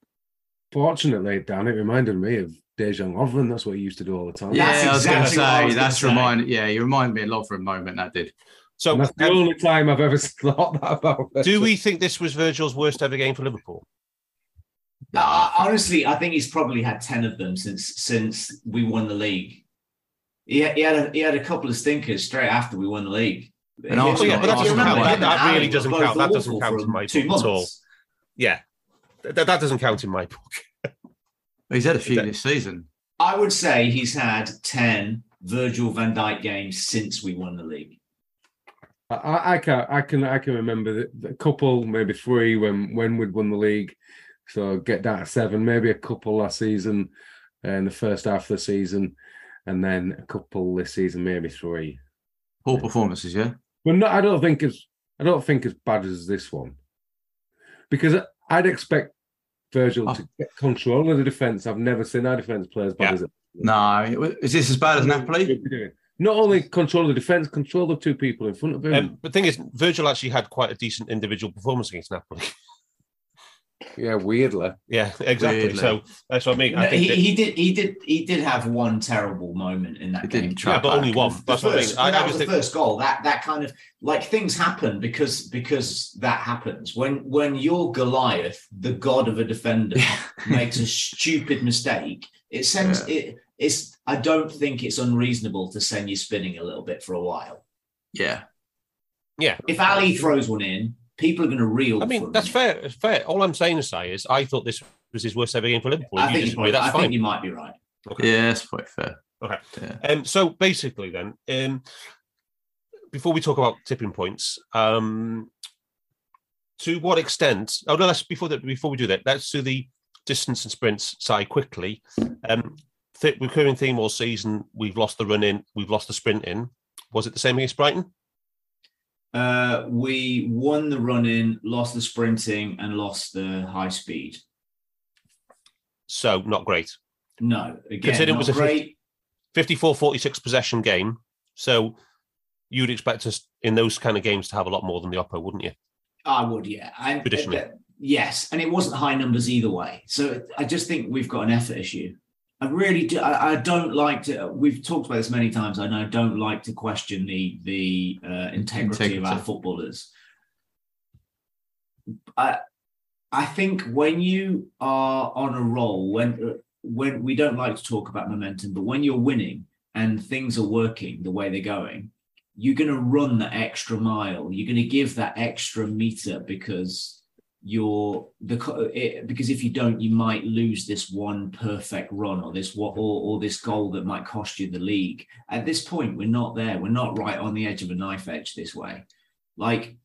Fortunately, Dan, it reminded me of Dejan Lovren. That's what he used to do all the time. Yeah. That's I was going to exactly what I say that's say. remind. Yeah, you remind me a lot for a moment. That did. So, And that's the um, only time I've ever thought that about. it. do we think this was Virgil's worst ever game for Liverpool? Uh, honestly, I think he's probably had ten of them since since we won the league. He, he had a, he had a couple of stinkers straight after we won the league. And He- Arsenal- yeah, but that doesn't remember count. That- that really doesn't count. That doesn't count in my book at all. Yeah, that, that doesn't count in my book. He's had a few That- this season. I would say he's had ten Virgil Van Dijk games since we won the league. I- I, I can I can I can remember the, the couple, maybe three when when we'd won the league. So get down to seven, maybe a couple last season, uh, in the first half of the season, and then a couple this season, maybe three. Poor performances, yeah. But no, I don't think as I don't think as bad as this one, because I'd expect Virgil Oh. to get control of the defense. I've never seen our defense play as bad Yeah. as it. No, is this as bad as Napoli? Not only control the defense, control the two people in front of him. Um, but the thing is, Virgil actually had quite a decent individual performance against Napoli. yeah, weirdly. yeah, exactly. Weirdly. So that's what I mean. I No, think he, that- he did he did he did have one terrible moment in that He game. didn't try yeah, but only one. The That's what I mean. I, that I was was the think- first goal. That that kind of like things happen because because that happens when when your Goliath, the god of a defender, makes a stupid mistake. It sends it. It's. I don't think it's unreasonable to send you spinning a little bit for a while. Yeah. yeah. If Ali throws one in, people are going to reel. I for mean, him. that's fair. It's fair. All I'm saying, to say is I thought this was his worst ever game for Liverpool. I If think, you you probably, that's I think you might be right. Yeah, that's quite fair. Okay. Yeah. Um, so basically, then, um, before we talk about tipping points, um, to what extent? Oh no, let's before that. Before we do that, let's do the distance and sprints side quickly. Um, th- recurring theme all season: we've lost the run in, we've lost the sprint in. Was it the same against Brighton? Uh, we won the running, lost the sprinting, and lost the high speed. So not great. No, again, Considering it was a great. 54 46 possession game. So you'd expect us in those kind of games to have a lot more than the Oppo, wouldn't you? I would, yeah. And, Traditionally. uh, yes, and it wasn't high numbers either way. So I just think we've got an effort issue. I really do. I, I don't like to. We've talked about this many times. I know I don't like to question the the uh, integrity, of our footballers. I I think when you are on a roll, when when we don't like to talk about momentum, but when you're winning and things are working the way they're going, you're going to run that extra mile. You're going to give that extra meter because you're the it, because if you don't, you might lose this one perfect run or this what or, or this goal that might cost you the league. At this point, we're not there. We're not right on the edge of a knife edge this way. Like,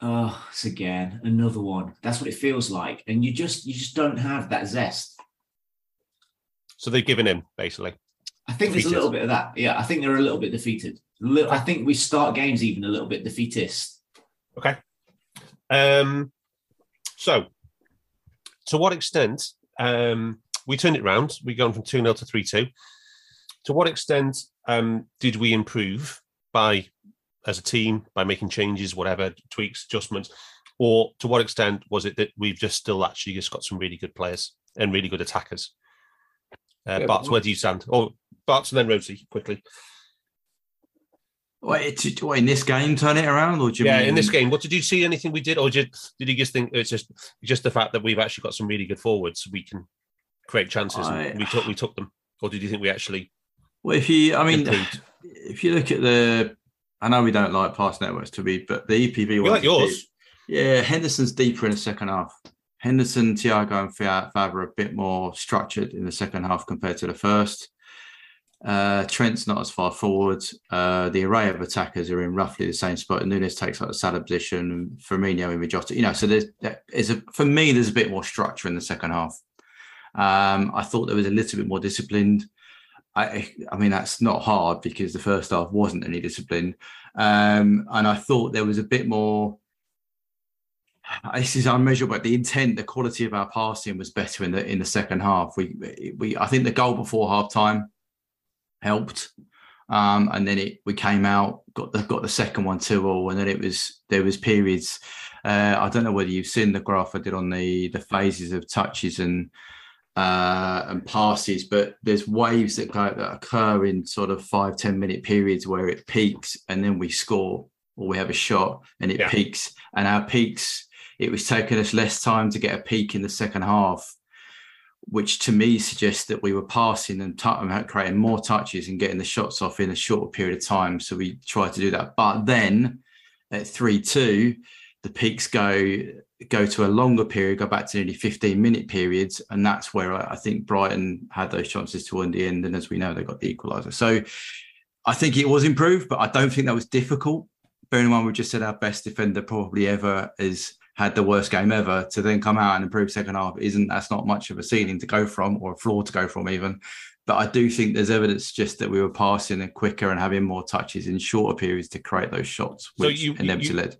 oh, it's again another one. That's what it feels like, and you just you just don't have that zest. So they've given in, basically. I think there's a little bit of that. Yeah, I think they're a little bit defeated. I think we start games even a little bit defeatist. Okay. Um, so, to what extent um, we turned it round? We've gone from 2 0 to 3 2. To what extent um, did we improve by, as a team, by making changes, whatever, tweaks, adjustments? Or to what extent was it that we've just still actually just got some really good players and really good attackers? Uh, Yeah, Bart, where do you stand? Oh, Bart and then Rosie, quickly. Wait, what, in this game, turn it around, or do you yeah, mean in this game, what did you see? Anything we did, or did did you just think oh, it's just just the fact that we've actually got some really good forwards, we can create chances, I- and we took we took them, or did you think we actually Well, if you, I mean, improved? if you look at the, I know we don't like pass networks to be, but the EPV We like yours. deep. Yeah, Henderson's deeper in the second half. Henderson, Thiago, and Fa- Faber are a bit more structured in the second half compared to the first. Uh, Trent's not as far forward. Uh, the array of attackers are in roughly the same spot. Nunez takes like the Salah position, Firmino and Majota. You know, so there's there is a for me there's a bit more structure in the second half. Um, I thought there was a little bit more disciplined. I, I mean, that's not hard because the first half wasn't any discipline. Um, and I thought there was a bit more. This is unmeasurable, but the intent, the quality of our passing was better in the in the second half. We we I think the goal before half time helped. Um, and then it we came out, got the got the second one two all, and then it was there was periods. Uh, I don't know whether you've seen the graph I did on the the phases of touches and uh, and passes, but there's waves that, go, that occur in sort of five ten minute periods where it peaks and then we score or we have a shot and it Yeah. peaks. And our peaks, it was taking us less time to get a peak in the second half, which to me suggests that we were passing and tou- and creating more touches and getting the shots off in a shorter period of time. So we tried to do that. But then at 3 2, the peaks go go to a longer period, go back to nearly 15 minute periods. And that's where I, I think Brighton had those chances toward the end. And as we know, they got the equaliser. So I think it was improved, but I don't think that was difficult. Bearing in mind, we just said our best defender probably ever has had the worst game ever to then come out and improve second half isn't that's not much of a ceiling to go from or a floor to go from even. But I do think there's evidence just that we were passing it quicker and having more touches in shorter periods to create those shots, So which you- you- inevitably you- led.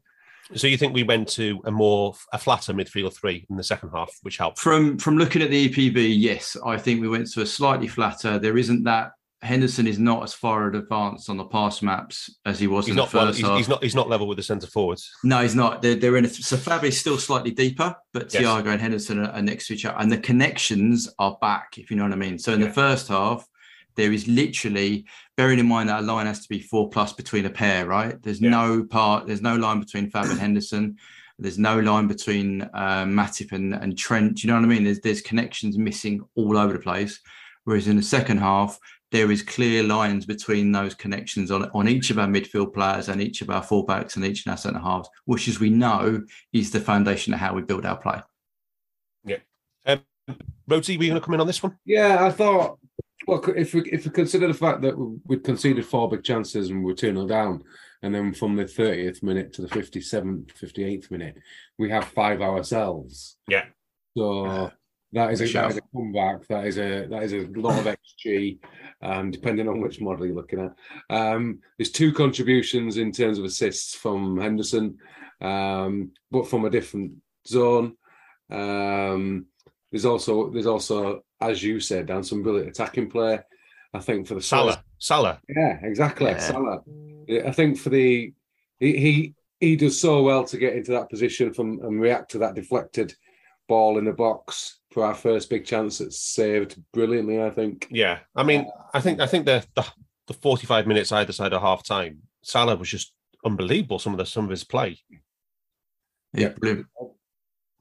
So you think we went to a more a flatter midfield three in the second half, which helped? From from looking at the EPV, yes, I think we went to a slightly flatter. There isn't that Henderson is not as far advanced on the pass maps as he was He's in not the well, first he's, half. he's not he's not level with the centre forwards. No, he's not. They're, they're in a so Fab is still slightly deeper, but Yes. Thiago and Henderson are, are next to each other, and the connections are back. If you know what I mean. So in Yeah. the first half, there is literally bearing in mind that a line has to be four plus between a pair, right? There's Yeah. no part. There's no line between Fab and Henderson. There's no line between uh, Matip and, and Trent. Do you know what I mean? There's there's connections missing all over the place. Whereas in the second half, there is clear lines between those connections on, on each of our midfield players and each of our fullbacks and each of our centre halves, which, as we know, is the foundation of how we build our play. Yeah, um, Rhodesy, were you going to come in on this one? Yeah, I thought. Well, if we if we consider the fact that we'd conceded four big chances and we were two 0 down, and then from the thirtieth minute to the fifty seventh, fifty eighth minute, we have five ourselves. Yeah. So that is a, that is a comeback. That is a that is a lot of XG, um, depending on which model you're looking at. Um, there's two contributions in terms of assists from Henderson, um, but from a different zone. Um, there's also there's also, as you said, Dan, some brilliant attacking play. I think for the Salah, Salah. yeah, exactly. Yeah. Salah. I think for the he, he he does so well to get into that position from and react to that deflected ball in the box for our first big chance. It's saved brilliantly. I think. Yeah, I mean, I think I think the the, the forty five minutes either side of half time, Salah was just unbelievable. Some of the some of his play. Yeah. brilliant.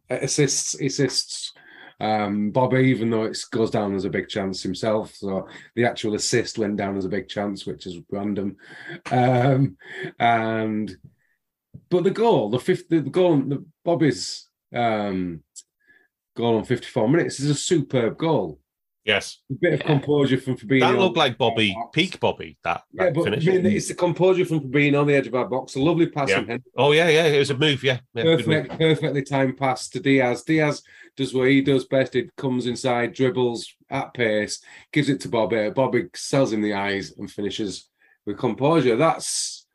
assists assists um Bobby even though it goes down as a big chance himself so the actual assist went down as a big chance which is random um and but the goal the fifth the goal the Bobby's um goal on 54 minutes is a superb goal Yes, a bit of Yeah. composure from Fabinho that looked like Bobby, peak Bobby. That, yeah but finish. I mean, it's the composure from Fabinho on the edge of our box a lovely pass Yeah. from Henderson oh yeah, yeah, it was a move. Yeah, yeah good move. perfectly timed pass to Diaz. Diaz does what he does best. It comes inside, dribbles at pace, gives it to Bobby. Bobby sells him the eyes and finishes with composure. That's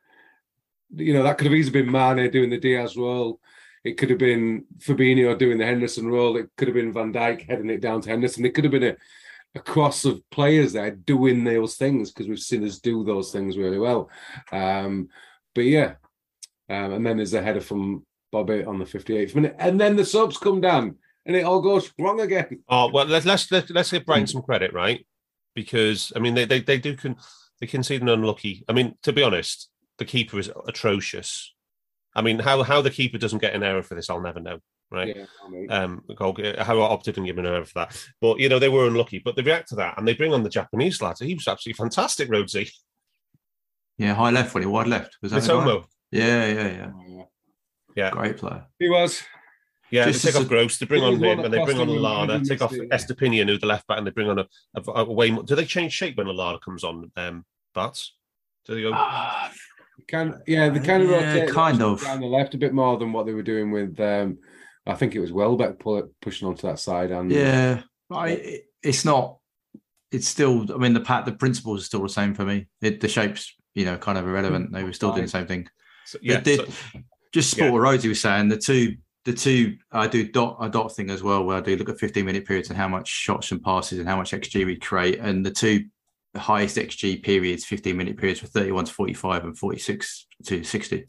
you know that could have easily been Mane doing the Diaz role. It could have been Fabinho doing the Henderson role. It could have been Van Dijk heading it down to Henderson. It could have been a, a cross of players there doing those things because we've seen us do those things really well. Um, but yeah, um, and then there's a header from Bobby on the 58th minute, and then the subs come down, and it all goes wrong again. Oh well, let's let's let's, let's give Brighton some credit, right? Because I mean, they they, they do can they concede an unlucky. I mean, to be honest, the keeper is atrocious. I mean, how how the keeper doesn't get an error for this, I'll never know, right? Yeah, I mean, Um, goal- how opted and given an error for that, but you know they were unlucky. But they react to that and they bring on the Japanese lad. He was absolutely fantastic, Rhodesy. Yeah, high left when he wide left. Was that the? Mitoma. Yeah, yeah, yeah. yeah. Yeah, Great player. he was. yeah. Just they take as off a- Gross, they bring on him, that and they bring on him Lallana. a Take off mistake, yeah. Estepinian, who the left back, and they bring on a, a, a way. more- Do they change shape when Lallana comes on? Um, Bats? Do they go? Ah, Can yeah, they kind of Yeah, kind of. down the left a bit more than what they were doing with. Um, I think it was Welbeck pull, pushing onto that side, and yeah, I, it's not. It's still. I mean, the pat, the principles are still the same for me. It, the shapes, you know, kind of irrelevant. They were still doing the same thing. So, yeah, did. so- Just sport what Rosie was saying. The two, the two. I do dot a dot thing as well, where I do look at fifteen minute periods and how much shots and passes and how much xG we create, and the two the highest XG periods, 15 minute periods for 31 to 45 and 46 to 60.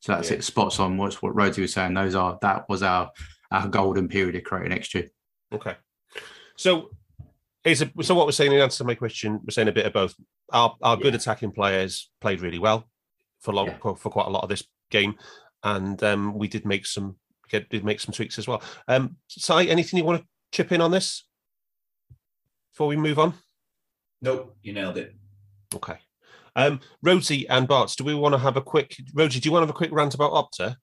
So that's Yeah. it. Spots on what's what Rhodesy was saying. Those are that was our our golden period of creating XG. Okay. So is it, so what we're saying in answer to my question, we're saying a bit of both. Our our good attacking players played really well for long Yeah. for, for quite a lot of this game. And um, we did make some get, did make some tweaks as well. Um Si, anything you want to chip in on this before we move on? Nope, you nailed it. Okay. Um, Rhodesy and Bart, do we want to have a quick Rhodesy, do you want to have a quick rant about Opta?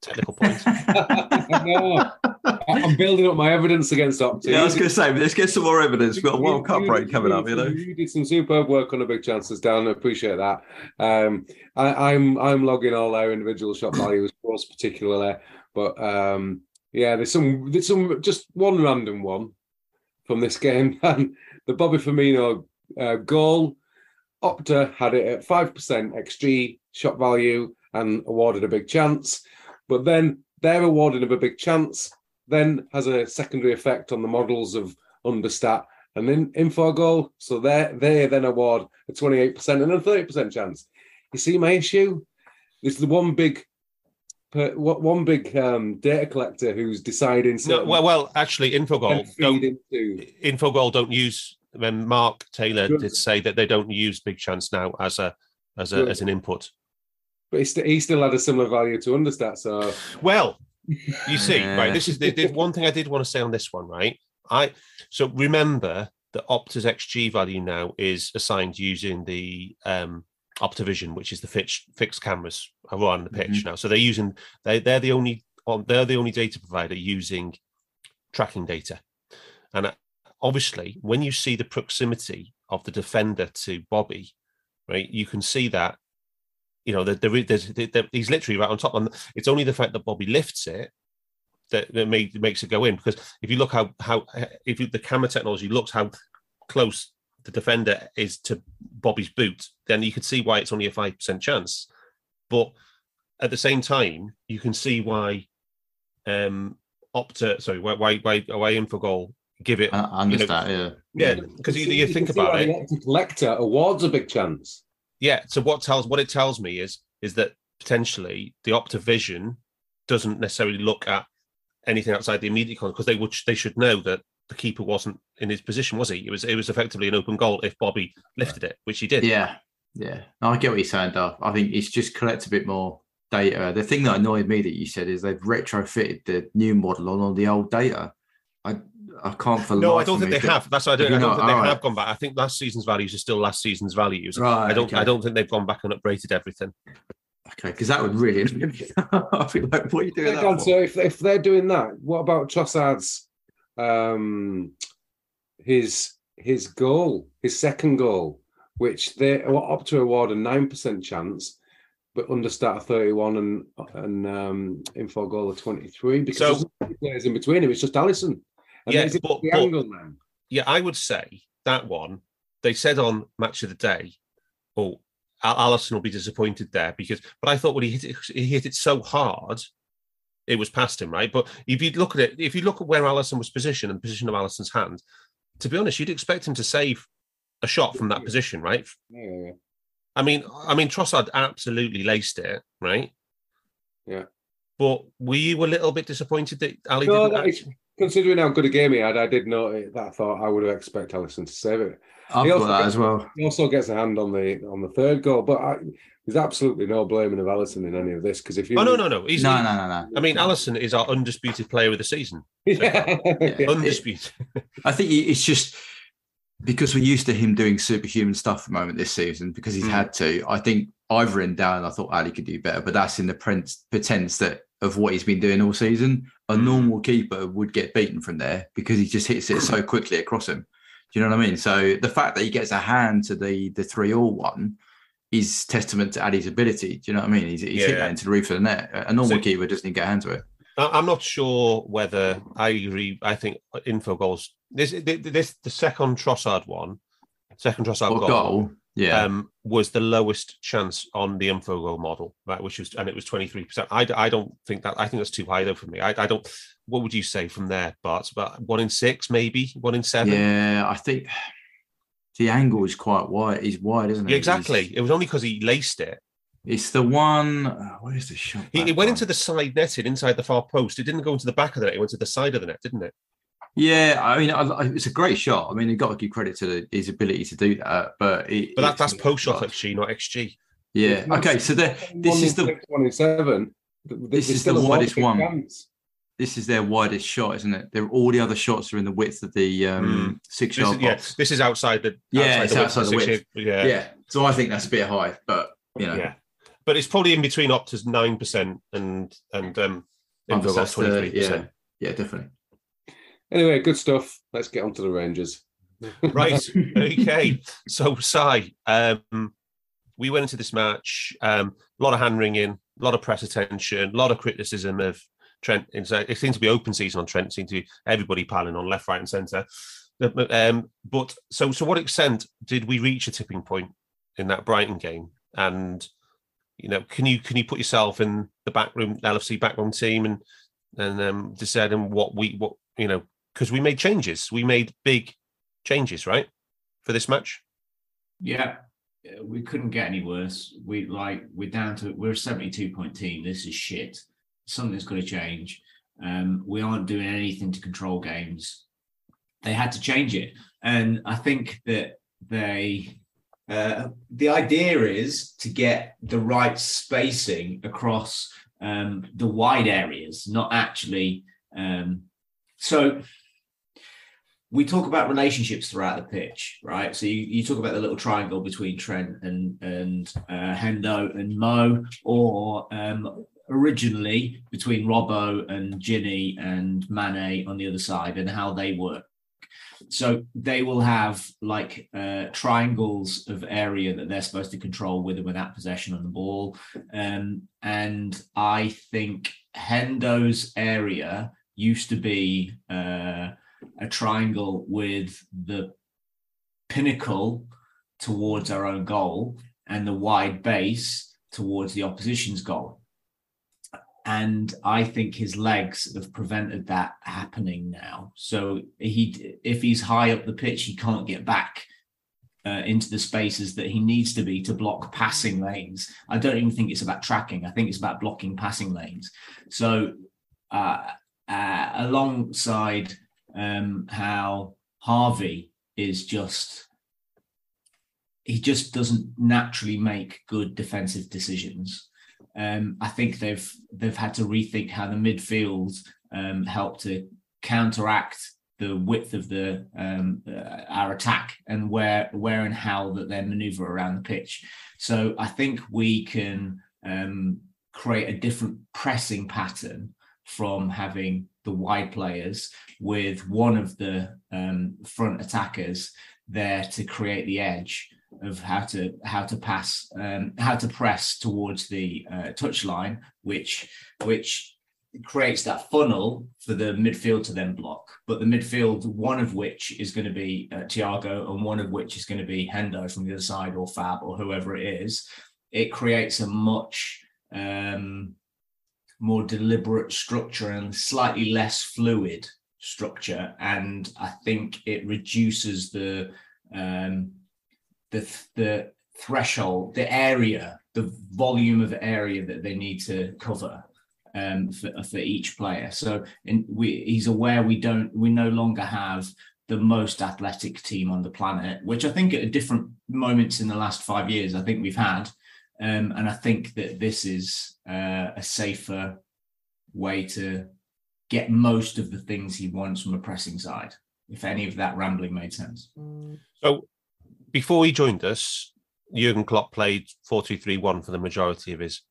Technical point. no, I- I'm building up my evidence against Opta. Yeah, I was going to say, let's get some more evidence. We've got a World Cup break coming up, you know. You did some superb work on the big chances, Dan. I appreciate that. Um, I, I'm I'm logging all our individual shot values, for us particularly, but um, yeah, there's some there's some just one random one from this game. And the Bobby Firmino uh, goal, Opta had it at five percent xG shot value and awarded a big chance, but then their awarding of a big chance then has a secondary effect on the models of understat and then Infogol. So they they then award a 28% and a 30% chance. You see my issue? This is the one big what one big um, data collector who's deciding no, well, well, actually, Infogol don't don't use. When Mark Taylor Good. did say that they don't use big chance now as a as a Good. as an input. but he, st- he still had a similar value to understat. So Well, you see, right? This is the, the one thing I did want to say on this one, right? I so remember that Opta's XG value now is assigned using the um Optavision, which is the fixed fixed cameras around the pitch now. So they're using they they're the only on they're the only data provider using tracking data, and obviously when you see the proximity of the defender to Bobby, right, you can see that you know, there, there, there's, there, he's literally right on top. And it's only the fact that Bobby lifts it that, that make, makes it go in. Because if you look how how if you, the camera technology looks how close the defender is to Bobby's boot, then you could see why it's only a five percent chance. But at the same time, you can see why um Opta, sorry, why why why, why Infogol give it. I I understand, yeah. yeah, because you, you think see about it. the collector awards a big chance. yeah so what tells what it tells me is is that potentially the Optavision doesn't necessarily look at anything outside the immediate corner because they would they should know that the keeper wasn't in his position was he it was it was effectively an open goal if bobby lifted it which he did Yeah, yeah. No, I get what you're saying, Duff. I think it's just collect a bit more data. The thing that annoyed me that you said is they've retrofitted the new model on all the old data. I I can't for no, I don't think they think- have. That's why I don't, I don't not? think they Alright. have gone back. I think last season's values are still last season's values. Right, I don't. okay. I don't think they've gone back and upgraded everything. Okay, because that would really. I feel like what are you doing? Yeah, That Dan, so if, if they're doing that, what about Trossard's um his his goal, his second goal, which they were up to award a nine percent chance, but understat a thirty-one and and um Infogol of twenty-three because So- there's no players in between him. It's just Alisson. And Yeah, there's the but- but- angle now. Yeah, I would say that one. They said on Match of the Day, "Oh, Alisson will be disappointed there because." But I thought when he hit it, he hit it so hard, it was past him, right? But if you look at it, if you look at where Alisson was positioned and the position of Alisson's hand, to be honest, you'd expect him to save a shot from that position, right? Yeah. I mean, I mean, Trossard absolutely laced it, right? Yeah. But were you a little bit disappointed that Ali No, didn't? actually- Considering how good a game he had, I did know it, that. I thought I would have expect Alisson to save it. I've got that gets- as well. He also gets a hand on the on the third goal, but I, there's absolutely no blaming of Alisson in any of this because if you Oh no, no, no. He's, No, no, no, no. I mean, Alisson is our undisputed player of the season. yeah, Yeah. Undisputed. I think it's just because we're used to him doing superhuman stuff at the moment this season because he's Mm. had to. I think I've written down. I thought Ali could do better, but that's in the pretense, pretense that of what he's been doing all season. A Mm. normal keeper would get beaten from there because he just hits it so quickly across him. Do you know what I mean? So the fact that he gets a hand to the the three all one is testament to Ali's ability. Do you know what I mean? He's, he's hit Yeah. that into the roof of the net. A normal So- keeper doesn't get a hand to it. I'm not sure whether I agree. I think info goals. This, this, the second Trossard one, second Trossard goal, goal, yeah. um, was the lowest chance on the info goal model, right? Which was, and it was 23. percent I, I don't think that. I think that's too high though for me. I, I don't. What would you say from there, Bart? About one in six, maybe one in seven. Yeah, I think the angle is quite wide. He's wide, isn't it? Yeah, exactly. It was only because he laced it. It's the one. oh, where's the shot? He, it went into the side netted inside the far post. It didn't go into the back of the net. It went to the side of the net, didn't it? Yeah, I mean, I, I, it's a great shot. I mean, you got to give credit to the, his ability to do that. But it, But that, it's- that's post shot XG, not XG. Yeah. Okay. So the, this is the twenty-seven. This is the widest one. this is their widest shot, isn't it? They're, all the other shots are in the width of the um, six This yard is, yeah, box. this is outside the Yeah, outside it's the width outside of the width. year- Yeah, Yeah. So I think that's a bit high, but you know, yeah. But it's probably in between Opta's nine percent and and um Inver's twenty three percent. yeah, definitely. Anyway, good stuff. Let's get on to the Rangers. Right. okay. So, Sai, um, we went into this match. Um, a lot of hand wringing, a lot of press attention, a lot of criticism of Trent. It seemed to be open season on Trent. Seemed to be everybody piling on left, right, and centre. Um, but so, so what extent did we reach a tipping point in that Brighton game? And you know, can you can you put yourself in the backroom LFC backroom team and and um, decide on what we what you know because we made changes. We made big changes, right, for this match. Yeah, we couldn't get any worse. We like we're down to we're a 72 point team. This is shit. Something's got to change. Um, we aren't doing anything to control games. They had to change it, and I think that they. Uh, the idea is to get the right spacing across um, the wide areas, not actually. Um, so we talk about relationships throughout the pitch, right? So you, you talk about the little triangle between Trent and and uh, Hendo and Mo, or um, originally between Robbo and Ginny and Mane on the other side, and how they work. So they will have like uh, triangles of area that they're supposed to control with or without possession on the ball, um, and I think Hendo's area used to be. Uh, a triangle with the pinnacle towards our own goal and the wide base towards the opposition's goal. And I think his legs have prevented that happening now. So he, if he's high up the pitch, he can't get back uh, into the spaces that he needs to be to block passing lanes. I don't even think it's about tracking. I think it's about blocking passing lanes. So uh, uh, alongside um, how Harvey is just he just doesn't naturally make good defensive decisions. Um, I think they've they've had to rethink how the midfield um, help to counteract the width of the um, uh, our attack and where where and how that they maneuver around the pitch. So I think we can um, create a different pressing pattern from having the wide players with one of the um, front attackers there to create the edge of how to how to pass um, how to press towards the uh, touchline, which which creates that funnel for the midfield to then block. But the midfield, one of which is going to be uh, Thiago, and one of which is going to be Hendo from the other side, or Fab, or whoever it is. It creates a much um, more deliberate structure and slightly less fluid structure. And i think it reduces the um the the threshold the area the volume of area that they need to cover um for, for each player. So and we he's aware we don't we no longer have the most athletic team on the planet which i think at different moments in the last five years i think we've had um, and I think that this is uh, a safer way to get most of the things he wants from a pressing side. If any of that rambling made sense. So before he joined us, Jurgen Klopp played 4-2-3-1 for the majority of his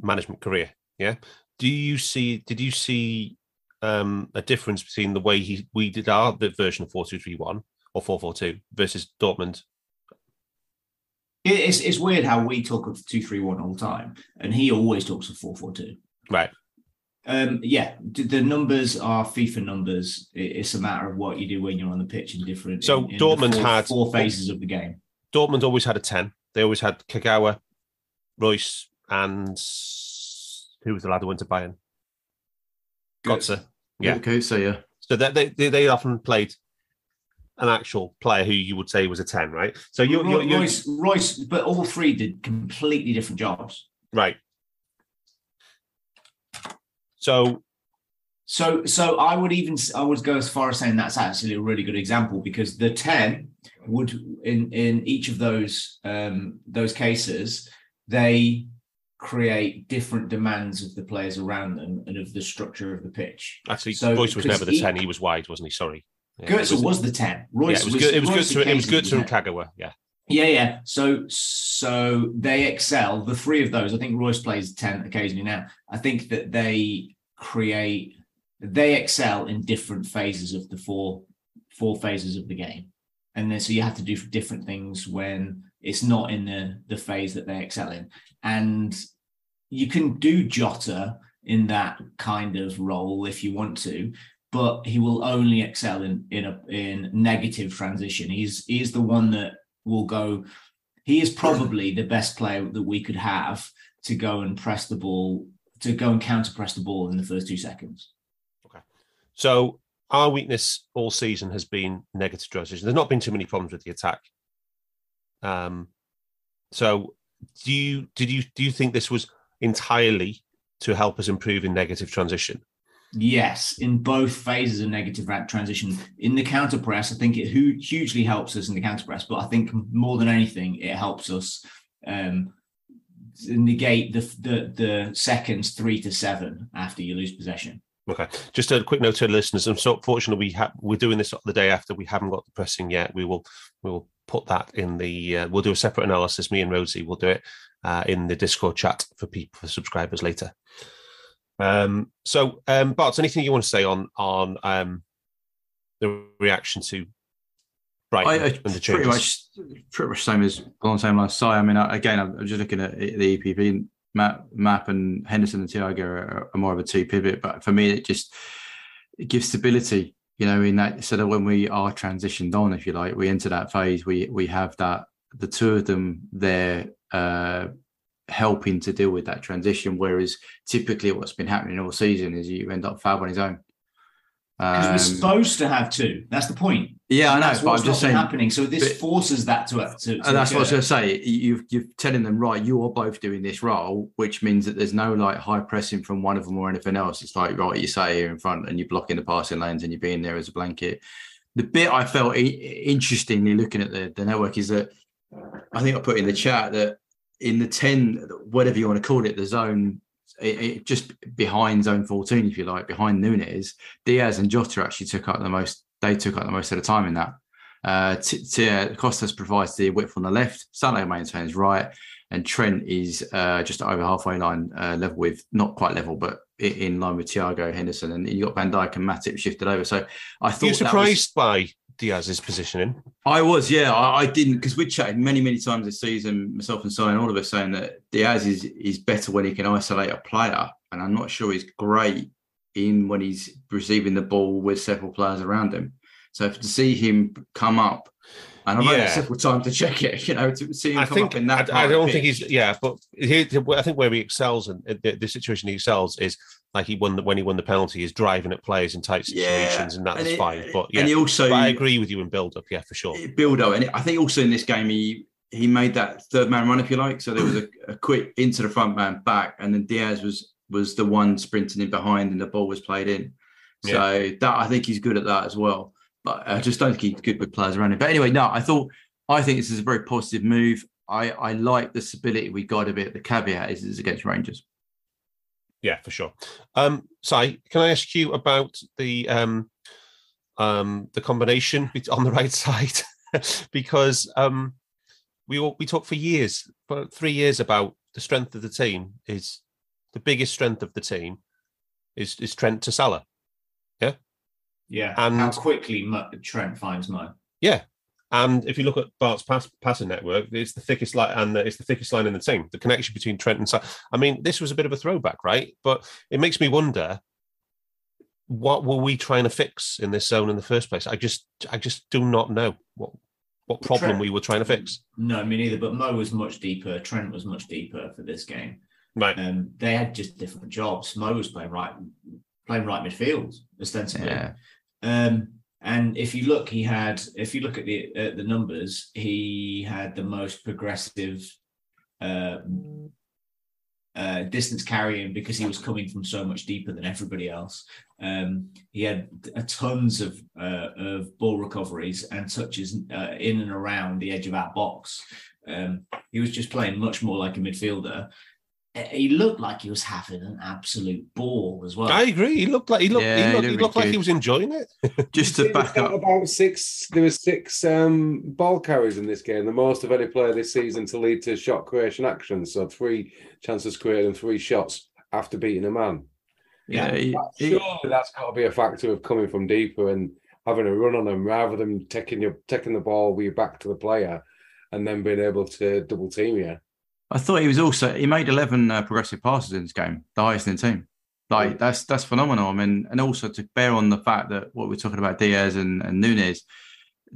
management career. Yeah. Do you see did you see um, a difference between the way he we did our the version of 4-2-3-1 or 4-4-2 versus Dortmund? It- It's, it's weird how we talk of 231 all the time, and he always talks of 442. Right. Um, yeah, the numbers are FIFA numbers. It's a matter of what you do when you're on the pitch in different. So in- in Dortmund four, had- four phases of the game. Dortmund always had a 10. They always had Kagawa, Reus, and who was the lad who went to Bayern? Gotze. Yeah. Okay, so yeah. So that they, they they often played an actual player who you would say was a ten, right? So you're, you're, you're Reus, Reus, but all three did completely different jobs. right. So So, so I would even I would go as far as saying that's actually a really good example because the ten would in in each of those um those cases they create different demands of the players around them and of the structure of the pitch. actually, So, Reus was never the he- ten. He was wide, wasn't he? Sorry. Yeah, it Goetze was, the ten. yeah, Reus it was good. It was good to it was good to Kagawa. Yeah. Yeah, yeah. So so they excel. The three of those, I think Reus plays 10 occasionally now. I think that they create they excel in different phases of the four four phases of the game. And then so you have to do different things when it's not in the the phase that they excel in. And you can do Jota in that kind of role if you want to, but he will only excel in in a in negative transition. He's he's the one that will go. He is probably the best player that we could have to go and press the ball to go and counter press the ball in the first two seconds. Okay. So our weakness all season has been negative transition. There's not been too many problems with the attack. Um, so do you did you do you think this was entirely to help us improve in negative transition? Yes, in both phases of negative ra- transition. In the counter press, I think it hugely helps us in the counter press, but I think more than anything, it helps us um, negate the, the the seconds three to seven after you lose possession. Okay, just a quick note to the listeners. I'm so fortunate we have we're doing this the day after we haven't got the pressing yet. We will we will put that in the uh, we'll do a separate analysis. Me and Rhodesy will do it uh, in the Discord chat for people for subscribers later. Um, so, um, Bart, anything you want to say on on um, the reaction to Brighton I, I and the pretty much pretty much same as along the same line. Si, I mean, I, again, I'm just looking at the EPV map, map and Henderson and Thiago are, are more of a two pivot, but for me, it just it gives stability. You know, in that so that when we are transitioned on, if you like, we enter that phase, we we have that the two of them there uh, helping to deal with that transition. Whereas typically, what's been happening all season is you end up Fab on his own. Because we're Um, supposed to have two. That's the point. yeah, I know, That's but I'm what's just saying. happening. So this but- forces that to, to, to And that's what I was going to say. You, you're telling them, right, you are both doing this role, which means that there's no like high pressing from one of them or anything else. It's like, right, you say here in front and you're blocking the passing lanes and you're being there as a blanket. The bit I felt interestingly looking at the, the network is that I think I put in the chat that in the 10, whatever you want to call it, the zone, it, it just behind zone 14, if you like, behind Nunez, Diaz and Jota actually took up the most, they took up the most of the time in that. Uh, T- T- uh, Costas provides the width on the left, Salah maintains right, and Trent is uh, just over halfway line uh, level with, not quite level, but in line with Thiago Henderson. And you got Van Dijk and Matip shifted over. So I thought Are you that was- surprised by Diaz's positioning? I was, yeah, I, I didn't because we chatted many, many times this season, myself and Si, and all of us saying that Diaz is is better when he can isolate a player, and I'm not sure he's great in when he's receiving the ball with several players around him. So to see him come up, and I've had Yeah. it several times to check it, you know, to see him I come think up in that. I, I don't think pitch. he's yeah, but here, I think where he excels and uh, the, the situation he excels is like he won the, when he won the penalty is driving at players in tight Yeah, situations, and that's and it- fine. But yeah, and he also but I agree with you in build up, yeah, for sure. build up, and I think also in this game he he made that third man run, if you like. So there was a, a quick into the front man back, and then Diaz was was the one sprinting in behind, and the ball was played in. So that I think he's good at that as well. But I just don't he's good players around him. But anyway, no, I thought I think this is a very positive move. I I like the stability we got a bit. The caveat is it's against Rangers. Yeah, for sure. Um, Si, can I ask you about the um, um, the combination on the right side? because um, we all, we talked for years, for three years, about the strength of the team is the biggest strength of the team is is Trent to Salah. Yeah. And- how quickly Mo, Trent finds Mo. Yeah. And if you look at Bart's pass, passing network, it's the thickest line, and it's the thickest line in the team. The connection between Trent and Salah. I mean, this was a bit of a throwback, right? But it makes me wonder what were we trying to fix in this zone in the first place? I just, I just do not know what what problem Trent- we were trying to fix. No, me neither. But Mo was much deeper. Trent was much deeper for this game. Right. Um, they had just different jobs. Mo was playing right, playing right midfield ostensibly. Yeah. Um, And if you look, he had. If you look at the uh, the numbers, he had the most progressive uh, uh, distance carrying because he was coming from so much deeper than everybody else. Um, he had tons of uh, of ball recoveries and touches uh, in and around the edge of our box. Um, he was just playing much more like a midfielder. He looked like he was having an absolute ball as well. I agree. He looked like he looked. Yeah, he he looked, he looked looked like he was enjoying it. Just to back up, about six. There was six um, ball carries in this game, the most of any player this season to lead to shot creation actions. So three chances created and three shots after beating a man. yeah, he- he- Surely that's got to be a factor of coming from deeper and having a run on them rather than taking your taking the ball with your back to the player and then being able to double team you. I thought he was also he made eleven uh, progressive passes in this game, the highest in the team. Like that's that's phenomenal. I mean, and also to bear on the fact that what we're talking about Diaz and, and Nunez,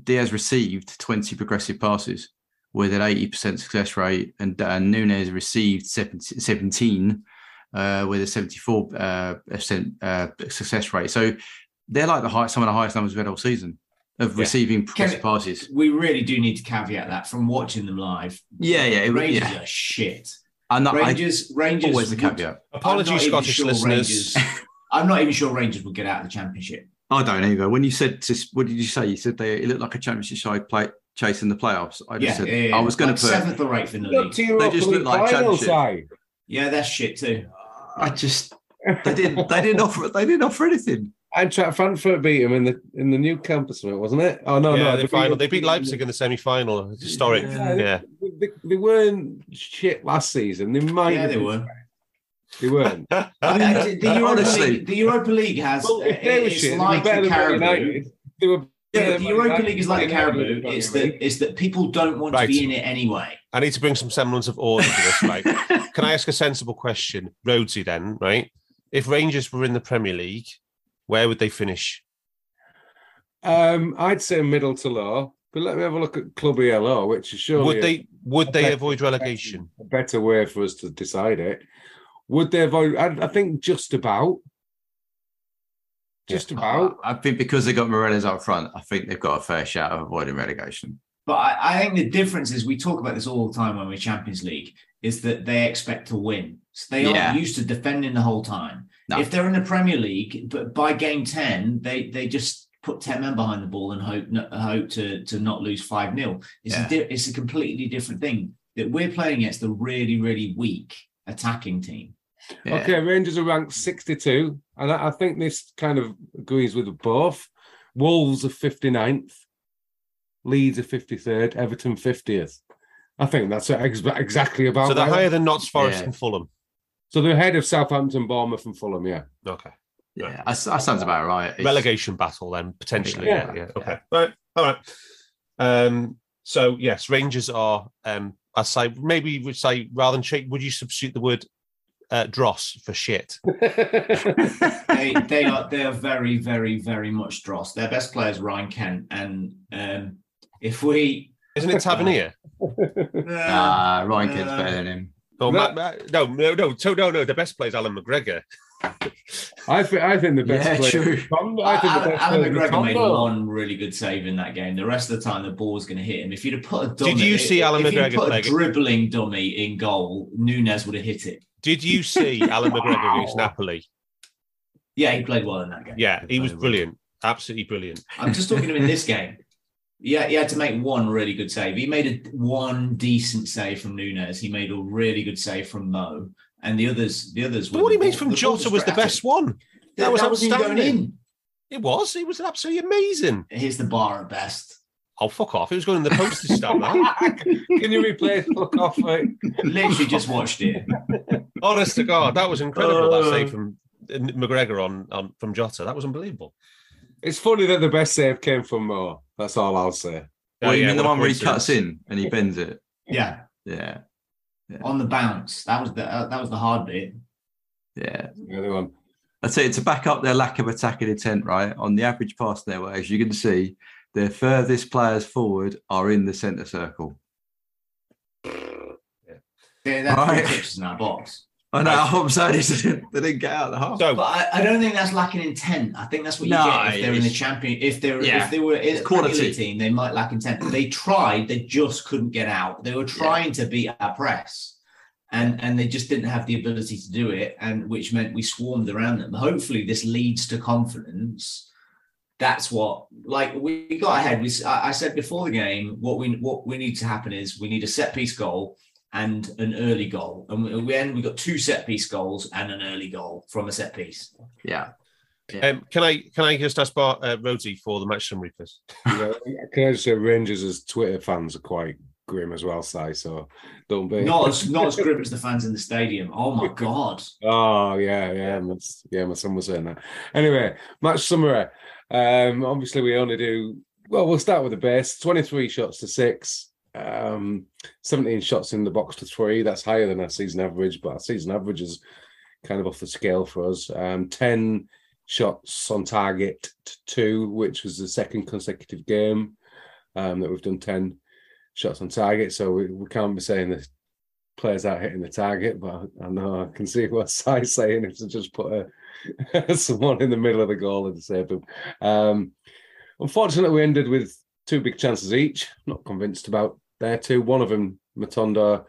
Diaz received twenty progressive passes with an eighty percent success rate, and, and Nunez received 17, 17 uh, with a seventy four uh, percent uh, success rate. So they're like the high, some of the highest numbers we've had all season of Yeah. receiving progressive it- passes. we really do need to caveat that from watching them live. Yeah, yeah, it- Rangers yeah. are shit. And I, Rangers, Rangers. always the would- caveat. Apologies, I'm not even Scottish sure listeners. Rangers- I'm not even sure Rangers will get out of the championship. I don't either. When you said, to, what did you say? You said they it looked like a championship side play, chasing the playoffs. I just Yeah, said yeah, yeah. I was going Like to put. seventh or eighth in the Look league. to Europa just look like championship. side. Yeah, that's shit too. I just they didn't they didn't offer they didn't offer anything. And tra- Frankfurt beat him in the in the new campus, wasn't it? Oh no, yeah, no, the they final. beat- They beat Leipzig in the semi-final. It's historic. Yeah. Yeah. They, they weren't shit last season. They might. Yeah, they were. They weren't. I mean, the, the Europa Honestly. League, the Europa League has. well, if they were it's shit, they were like better the than Carabao. United. They were. Yeah, better but than the Europa League is like the Carabao. It's that it's that people don't want Right. to be in it anyway. I need to bring some semblance of order to this, right? Can I ask a sensible question, Rhodesy? Then, right? If Rangers were in the Premier League, where would they finish? Um, I'd say middle to low, but let me have a look at Club ELO, which is surely would a- they? Would they Okay. avoid relegation? a better way for us to decide it. Would they avoid? I, I think just about. Just about. I think because they got Morelos up front, I think they've got a fair shout of avoiding relegation. But I, I think the difference is we talk about this all the time when we're Champions League is that they expect to win. So they Yeah. aren't used to defending the whole time. No. If they're in the Premier League, but by game ten, they they just put ten men behind the ball and hope hope to to not lose five 0 It's Yeah. a di- it's a completely different thing that we're playing against a really really weak attacking team. Yeah. Okay, Rangers are ranked 62, and I, I think this kind of agrees with both. Wolves are 59th, Leeds are 53rd, Everton 50th. I think that's ex- exactly about So they're right. higher than Notts Forest Yeah. and Fulham. So they're ahead of Southampton, Bournemouth, and Fulham. Yeah. Okay. Yeah, that, that sounds about right. It's- relegation battle then potentially. Yeah. Yeah. yeah. Okay. All right. All right. Um. So yes, Rangers are. Um. I say maybe would say rather than shake, would you substitute the word uh, dross for shit? they they are they are very very very much dross. Their best player is Ryan Kent, and um, if we Isn't it Tavernier? Nah, Ryan Kent's Uh, better than him. Oh, That- Ma- Ma- no, no, no, no, no. The best player is Allan McGregor. I think I think the best Yeah, player. true. Tom- I think the Alan, best Alan player McGregor made Tombo. one really good save in that game. The rest of the time, the ball was going to hit him. If you'd have put a dummy, Did you see Alan if you'd McGregor put a dribbling dummy in goal, Nunez would have hit it. Did you see Allan McGregor against oh. Napoli? Yeah, he played well in that game. Yeah, he was Played well. brilliant. Absolutely brilliant. I'm just talking to him in this game. Yeah, he had to make one really good save. He made a one decent save from Nunez. He made a really good save from Mo, and the others, the others. But were what he made from the Jota was the best one. That, That was that wasn't going in. It was. It was absolutely amazing. Here's the bar at best. Oh, fuck off. It was going in the postage stamp, that. Can you replace fuck off? Like, Literally just watched it. Honest to God, that was incredible. that Uh. save from uh, McGregor on, on from Jota. That was unbelievable. it's funny that the best save came from Mo. That's all I'll say. Well, Oh, you yeah, mean the one where he cuts in and he bends it? Yeah, Yeah, on the bounce. That was the uh, that was the hard bit. yeah. The other one. I'd say to back up their lack of attacking intent, right? On the average pass network, as you can see, their furthest players forward are in the centre circle. Yeah, yeah that's Right. in our box. I know. I'm saying is they didn't, they didn't get out of the half. So But I, I don't think that's lacking intent. I think that's what you No, get if they're in the champion. If they're Yeah, if they were in a quality. quality team, they might lack intent. They tried, they just couldn't get out. They were trying to beat our press, and and they just didn't have the ability to do it, and which meant we swarmed around them. Hopefully, this leads to confidence. That's what like we got ahead. We s- I I said before the game what we what we need to happen is we need a set piece goal and an early goal, and we, we end we got two set piece goals and an early goal from a set piece. Yeah. um, can I can I just ask Bart uh, Rhodesy for the match summary, please? You can I just say Rangers as Twitter fans are quite grim as well, Si, so don't be. Not as not as grim as the fans in the stadium. Oh my god! Oh yeah, yeah, my, yeah. My son was saying that. Anyway, match summary. Um, obviously we only do well. We'll start with the base. Twenty-three shots to six. Um, seventeen shots in the box to three. That's higher than our season average, but our season average is kind of off the scale for us. Um, ten shots on target to two, which was the second consecutive game um, that we've done ten shots on target. So we, we can't be saying that players out hitting the target, but I know I can see what Si's saying if to just put a, someone in the middle of the goal and save them. Um, unfortunately, we ended with two big chances each. Not convinced about their too. One of them, Matondo,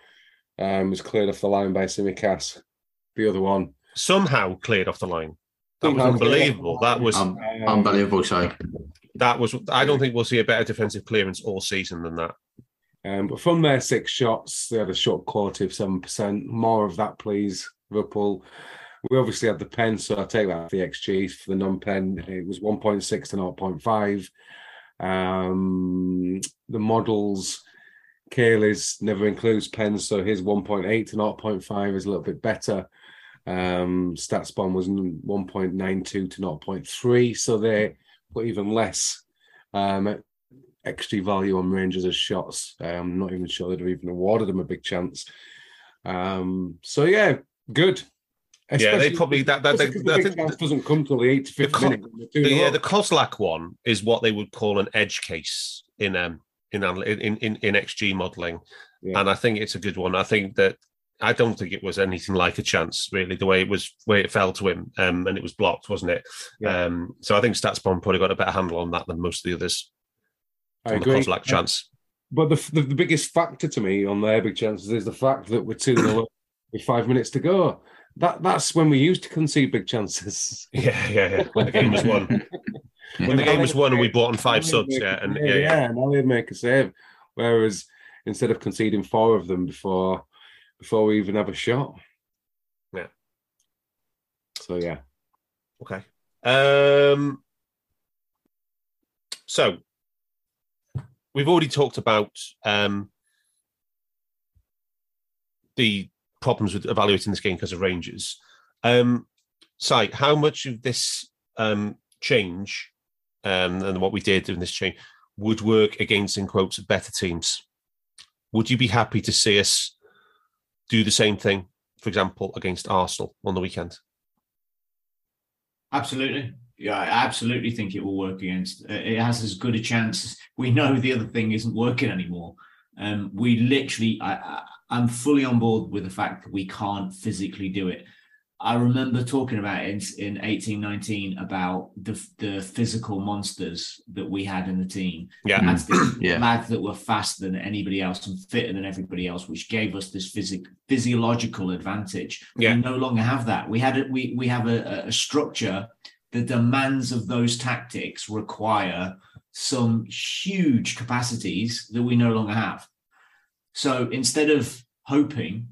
um, was cleared off the line by Tsimikas. The other one, Somehow cleared off the line. That was unbelievable. That was Um, unbelievable show. that was. I don't think we'll see a better defensive clearance all season than that. Um, but from their six shots, they had a shot quality of seven percent. More of that, please, Liverpool. We obviously had the pen, so I take that for the XG for the non-pen. It was one point six to 0.5. Um, the models, Caley's never includes pens, so his 1.8 to 0.5 is a little bit better. Um, StatsBomb was 1.92 to 0.3, so they put even less um, XG value on Rangers as shots. I'm not even sure they'd have even awarded them a big chance. Um, so yeah, good. Yeah, they probably- that- that- that- the I think chance doesn't come till the 85th The minute. The, uh, the Kozlak one is what they would call an edge case in um in in in, in XG modeling, Yeah. and I think it's a good one. I think that I don't think it was anything like a chance really. The way it was, way it fell to him, um, and it was blocked, wasn't it? Yeah. Um, so I think StatsBomb probably got a better handle on that than most of the others I on the agree. Kozlak chance. But the, the the biggest factor to me on their big chances is the fact that we're two 0 with five minutes to go. That that's when we used to concede big chances. Yeah, yeah, yeah. When the game was won, when the game was won, and we bought on five subs. Yeah, and yeah, yeah. now they'd make a save. Whereas instead of conceding four of them before before we even have a shot. Yeah. So yeah. Okay. Um, so we've already talked about um, the problems with evaluating this game because of Rangers. Um, Si, how much of this um, change um, and what we did in this change would work against, in quotes, better teams? Would you be happy to see us do the same thing, for example, against Arsenal on the weekend? Absolutely. Yeah, I absolutely think it will work against. uh, It has as good a chance. We know the other thing isn't working anymore. Um, we literally, I, I, I'm fully on board with the fact that we can't physically do it. I remember talking about in, in 1819 about the the physical monsters that we had in the team. Yeah. lads that, Yeah. lads that were faster than anybody else and fitter than everybody else, which gave us this physic physiological advantage. Yeah. We no longer have that. We had a, we we have a, a structure. The demands of those tactics require some huge capacities that we no longer have. So instead of hoping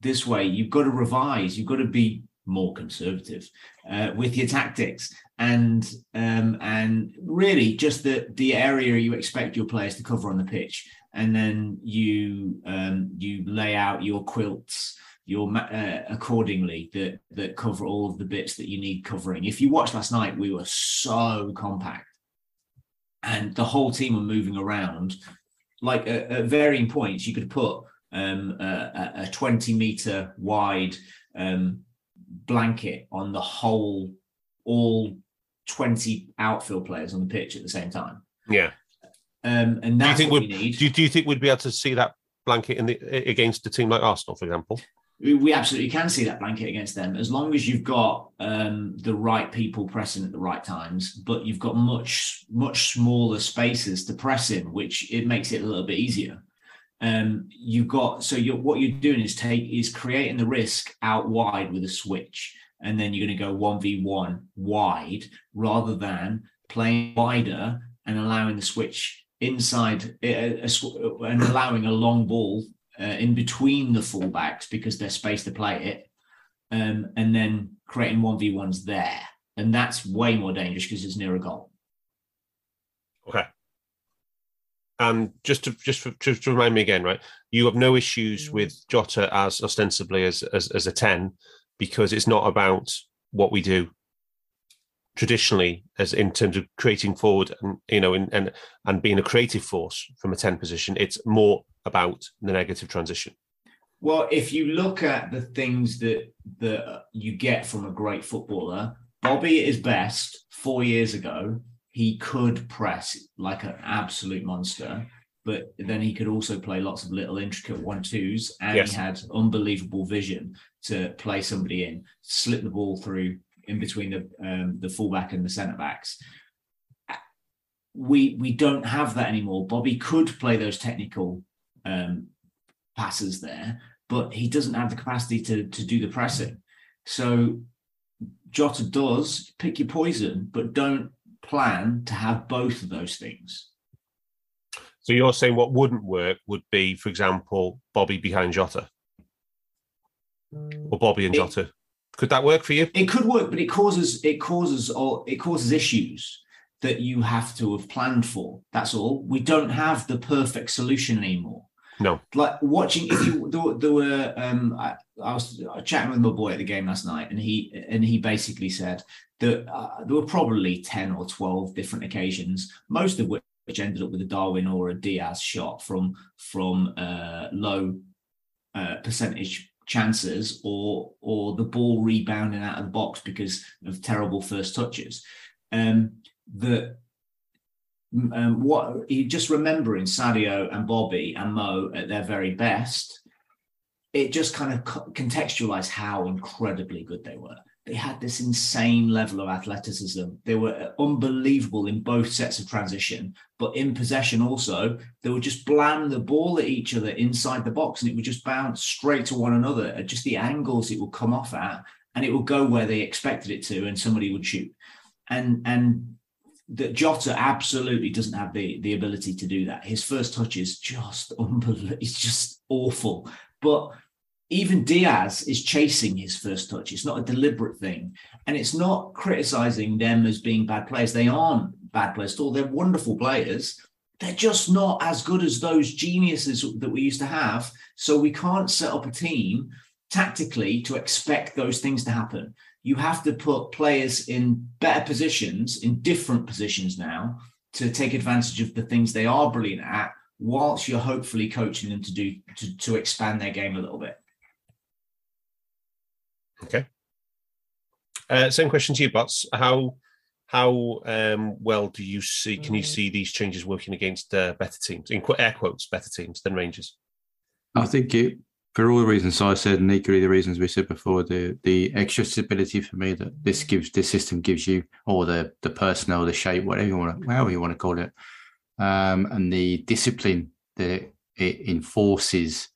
this way, you've got to revise. You've got to be more conservative uh, with your tactics and um, and really just the the area you expect your players to cover on the pitch, and then you um, you lay out your quilts your uh, accordingly that that cover all of the bits that you need covering. If you watched last night, we were so compact, and the whole team were moving around. Like at, at varying points, you could put um, a, a 20 meter wide um, blanket on the whole, all 20 outfield players on the pitch at the same time. Yeah. Um, and Do you that's think what we need. do you, do you think we'd be able to see that blanket in the against a team like Arsenal, for example? we we absolutely can see that blanket against them as long as you've got um, the right people pressing at the right times, but you've got much much smaller spaces to press in, which it makes it a little bit easier. Um, you've got so you're what you're doing is take is creating the risk out wide with a switch, and then you're going to go one v one wide rather than playing wider and allowing the switch inside uh, a, a, and allowing a long ball uh, in between the fullbacks because there's space to play it, um, and then creating one v ones there, and that's way more dangerous because it's near a goal. Okay. And just to just for, just to remind me again, right? You have no issues mm. with Jota as ostensibly as, as as a ten because it's not about what we do traditionally as in terms of creating forward and you know and and, and being a creative force from a 10 position. It's more about the negative transition. Well if you look at the things that that you get from a great footballer bobby at his best four years ago he could press like an absolute monster but then he could also play lots of little intricate one twos and Yes. he had unbelievable vision to play somebody in slip the ball through in between the um, the fullback and the centre backs we we don't have that anymore. Bobby could play those technical um passes there but he doesn't have the capacity to to do the pressing. So jota does pick your poison but don't plan to have both of those things. So you're saying what wouldn't work would be for example bobby behind jota? Or bobby and It- jota? Could that work for you? It could work but it causes it causes or it causes issues that you have to have planned for. That's all. We don't have the perfect solution anymore no. Like watching if you there, there were um I, I was chatting with my boy at the game last night and he and he basically said that uh, there were probably 10 or 12 different occasions most of which ended up with a darwin or a diaz shot from from uh low uh, percentage chances or or the ball rebounding out of the box because of terrible first touches. Um that um, what you just remembering Sadio and Bobby and Mo at their very best, it just kind of co- contextualized how incredibly good they were. They had this insane level of athleticism. They were unbelievable in both sets of transition, but in possession also, they would just blam the ball at each other inside the box and it would just bounce straight to one another at just the angles it would come off at, and it would go where they expected it to, and somebody would shoot. And and that Jota absolutely doesn't have the the ability to do that. His first touch is just unbelievable. It's just awful. But even Diaz is chasing his first touch. It's not a deliberate thing, and it's not criticizing them as being bad players. They aren't bad players at all. They're wonderful players. They're just not as good as those geniuses that we used to have. So we can't set up a team tactically to expect those things to happen you have to put players in better positions, in different positions now, to take advantage of the things they are brilliant at, whilst you're hopefully coaching them to do to, to expand their game a little bit. Okay. Uh, same question to you, Barts. How how um, well do you see? Can you see these changes working against uh, better teams? In qu- air quotes, better teams than Rangers. I think it for all the reasons I said, and equally the reasons we said before, the the extra stability for me that this gives this system gives you, or the the personnel, the shape, whatever you want, to, however you want to call it, um, and the discipline that it, it enforces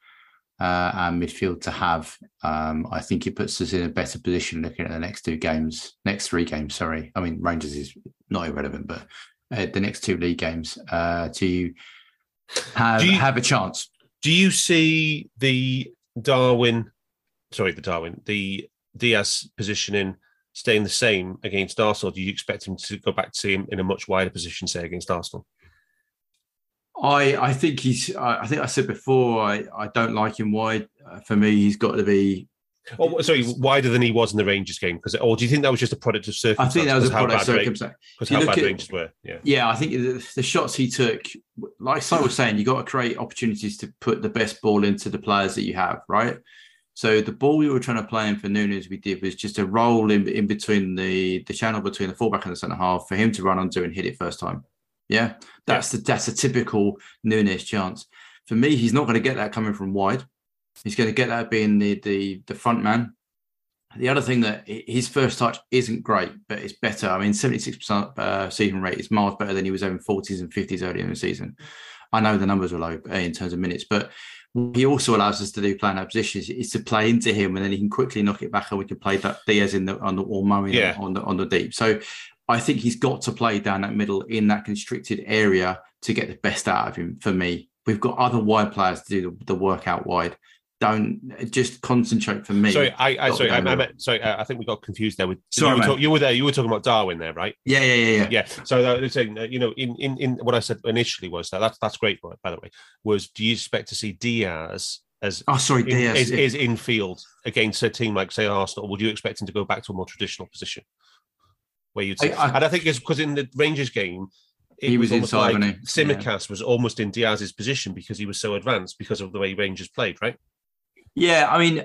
uh, our midfield to have. Um, I think it puts us in a better position looking at the next two games, next three games. Sorry, I mean Rangers is not irrelevant, but uh, the next two league games uh, to have you- have a chance. Do you see the Darwin, sorry, the Darwin, the Diaz positioning staying the same against Arsenal? Do you expect him to go back to him in a much wider position, say against Arsenal? I I think he's. I think I said before. I I don't like him wide. Uh, for me, he's got to be. Oh, sorry, wider than he was in the Rangers game? Because, or do you think that was just a product of I think that was a product of circumstance. Because how bad at- Rangers were, yeah. Yeah, I think the, the shots he took, like Si was saying, you got to create opportunities to put the best ball into the players that you have, right? So the ball we were trying to play in for Nunez, we did was just a roll in, in between the the channel between the fullback and the centre half for him to run onto and hit it first time. Yeah, that's the that's a typical Nunez chance. For me, he's not going to get that coming from wide. He's going to get that being the the the front man. The other thing that his first touch isn't great, but it's better. I mean, 76% uh, season rate is miles better than he was having 40s and 50s earlier in the season. I know the numbers were low uh, in terms of minutes, but he also allows us to do playing that position is, is to play into him and then he can quickly knock it back and we can play that Diaz in the on the or Murray Yeah. on the on the deep. So I think he's got to play down that middle in that constricted area to get the best out of him for me. We've got other wide players to do the, the work out wide. Don't just concentrate for me. Sorry, I, I sorry, I, I meant, sorry, I think we got confused there. With Sorry, you, were talk- you were there. You were talking about Darwin there, right? yeah, yeah, yeah, yeah. Yeah. So was saying, uh, you know, in, in in what I said initially was that that's that's great. By the way, was do you expect to see Diaz as Oh, sorry, in, Diaz. is, is in field against a team like say Arsenal? Would you expect him to go back to a more traditional position where you'd? I- I- and I think it's because in the Rangers game. it He was almost inside, like? Tsimikas was almost in Diaz's position because he was so advanced because of the way Rangers played, right? Yeah, I mean,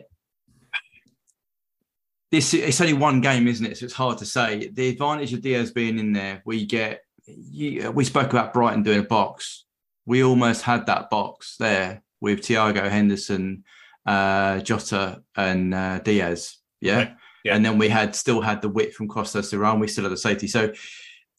this it's only one game, isn't it? So it's hard to say. The advantage of Diaz being in there, we get. You, we spoke about Brighton doing a box. We almost had that box there with Thiago Henderson, uh, Jota, and uh, Diaz. Yeah? Right. Yeah. and then we had still had the width from Costa Duran. We still had the safety. So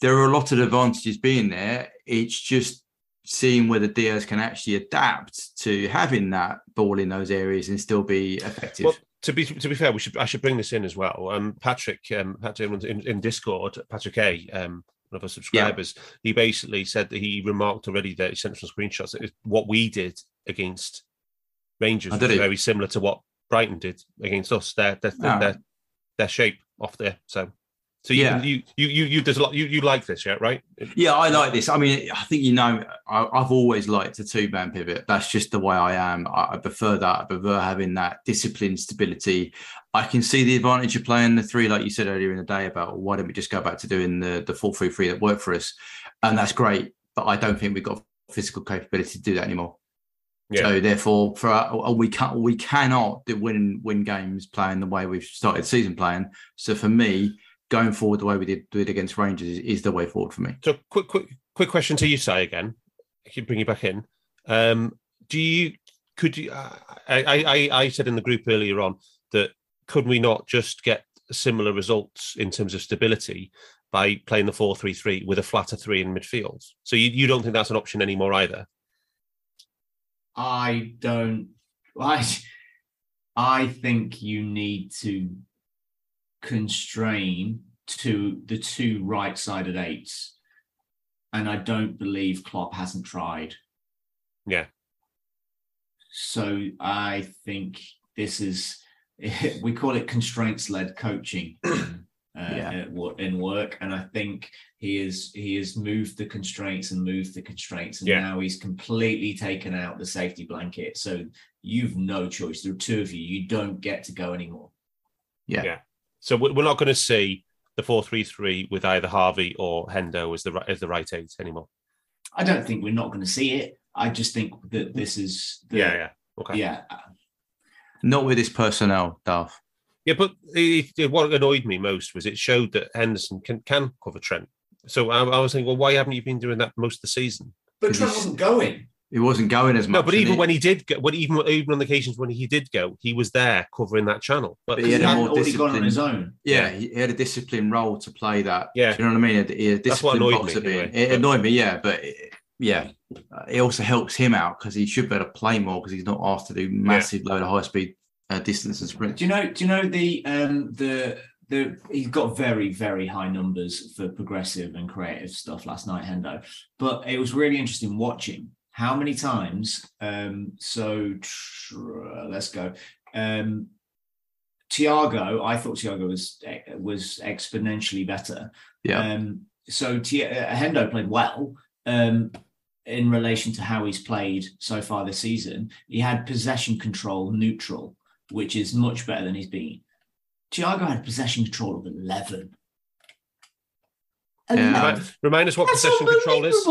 there are a lot of advantages being there. It's just seeing whether Diaz can actually adapt to having that ball in those areas and still be effective. Well, to be to be fair, we should I should bring this in as well. Um, Patrick, um, Patrick in, in Discord, Patrick A, um, one of our subscribers, he basically said that he remarked already that he sent some screenshots that what we did against Rangers was very similar to what Brighton did against us. Their their their, Ah. their, their shape off there. So so you, Yeah. you you you you there's a lot you you like this, yeah, right? Yeah, I like this. I mean, I think you know, I, I've always liked a two man pivot. That's just the way I am. I, I prefer that. I prefer having that discipline, stability. I can see the advantage of playing the three, like you said earlier in the day about why don't we just go back to doing the the four three three that worked for us, and that's great. But I don't think we've got physical capability to do that anymore. Yeah. So therefore, for our, we can we cannot win win games playing the way we've started season playing. So for me, going forward the way we did, did against Rangers is, is the way forward for me. So quick quick quick question to you, Si again. I can bring you back in. Um, do you could you? I, I I I said in the group earlier on that could we not just get similar results in terms of stability by playing the four three three with a flatter three in midfield? So you, you don't think that's an option anymore either? I don't. I I think you need to constrain to the two right-sided eights, and I don't believe Klopp hasn't tried. Yeah. So I think this is we call it constraints-led coaching. Uh, Yeah. in work, and I think he is he has moved the constraints and moved the constraints, and Yeah. now he's completely taken out the safety blanket. So you've no choice. There are two of you. You don't get to go anymore. So we're we're not going to see the four three three with either Harvey or Hendo as the as the right eight anymore. I don't think we're not going to see it. I just think that this is the, Yeah, yeah, okay. yeah. Not with this personnel, Duff. Yeah, but it, it- what annoyed me most was it showed that Henderson can, can cover Trent. So I, I was thinking, well, why haven't you been doing that most of the season? But Trent he's- wasn't going. It wasn't going as much. No, but even it- when he did go, when even even on the occasions when he did go, he was there covering that channel. But, But He, he had a more already on disciplined- his own. yeah, he had a disciplined role to play that. Yeah. Do you know what I mean? He had- he had That's what annoyed me, anyway. It But- annoyed me, yeah, but it, yeah, Uh, it also helps him out because he should be able to play more because he's not asked to do massive load of high speed uh, distance and sprint. Do you know? Do you know the um the the he's got very very high numbers for progressive and creative stuff last night, Hendo. But it was really interesting watching how many times. Um, so tr- let's go. Um, Thiago, I thought Thiago was was exponentially better. Yeah, Um, so Ti- uh, Hendo played well um, in relation to how he's played so far this season. He had possession control neutral, which is much better than he's been. Thiago had possession control of 11. Yeah. 11. remind, remind us what That's possession control is.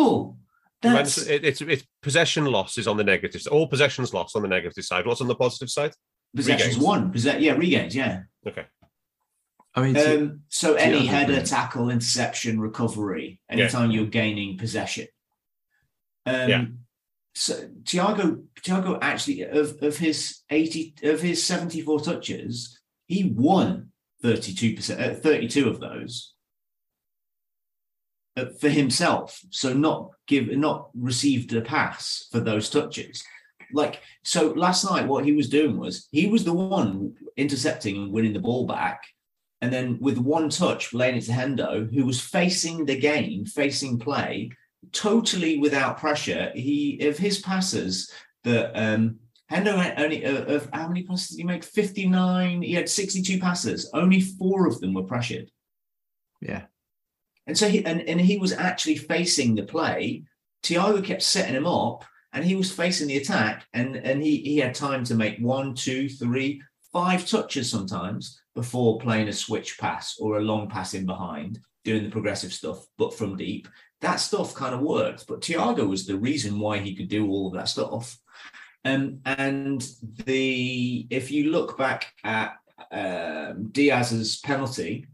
Unbelievable. That's, it, it's it's possession loss is on the negative. All possessions lost on the negative side. What's on the positive side? possessions regains. one. Posse- yeah, regains. Yeah. Okay. I mean, to- Um, so any Thiago header, brilliant. tackle, interception, recovery, anytime you're gaining possession. Um, Yeah. so Thiago Thiago actually of of his 80 of his 74 touches, he won 32%, uh, 32 of those for himself. So not give not received a pass for those touches. Like so last night what he was doing was he was the one intercepting and winning the ball back and then with one touch laying it to Hendo who was facing the game, facing play totally without pressure. He of his passes that um Hendo only uh, of how many passes he make? 59. He had 62 passes. Only four of them were pressured. Yeah. And so he and, and he was actually facing the play. Thiago kept setting him up and he was facing the attack. And and he he had time to make one, two, three, five touches sometimes before playing a switch pass or a long pass in behind, doing the progressive stuff, but from deep. That stuff kind of worked. But Thiago was the reason why he could do all of that stuff. Um, and the if you look back at um, Diaz's penalty,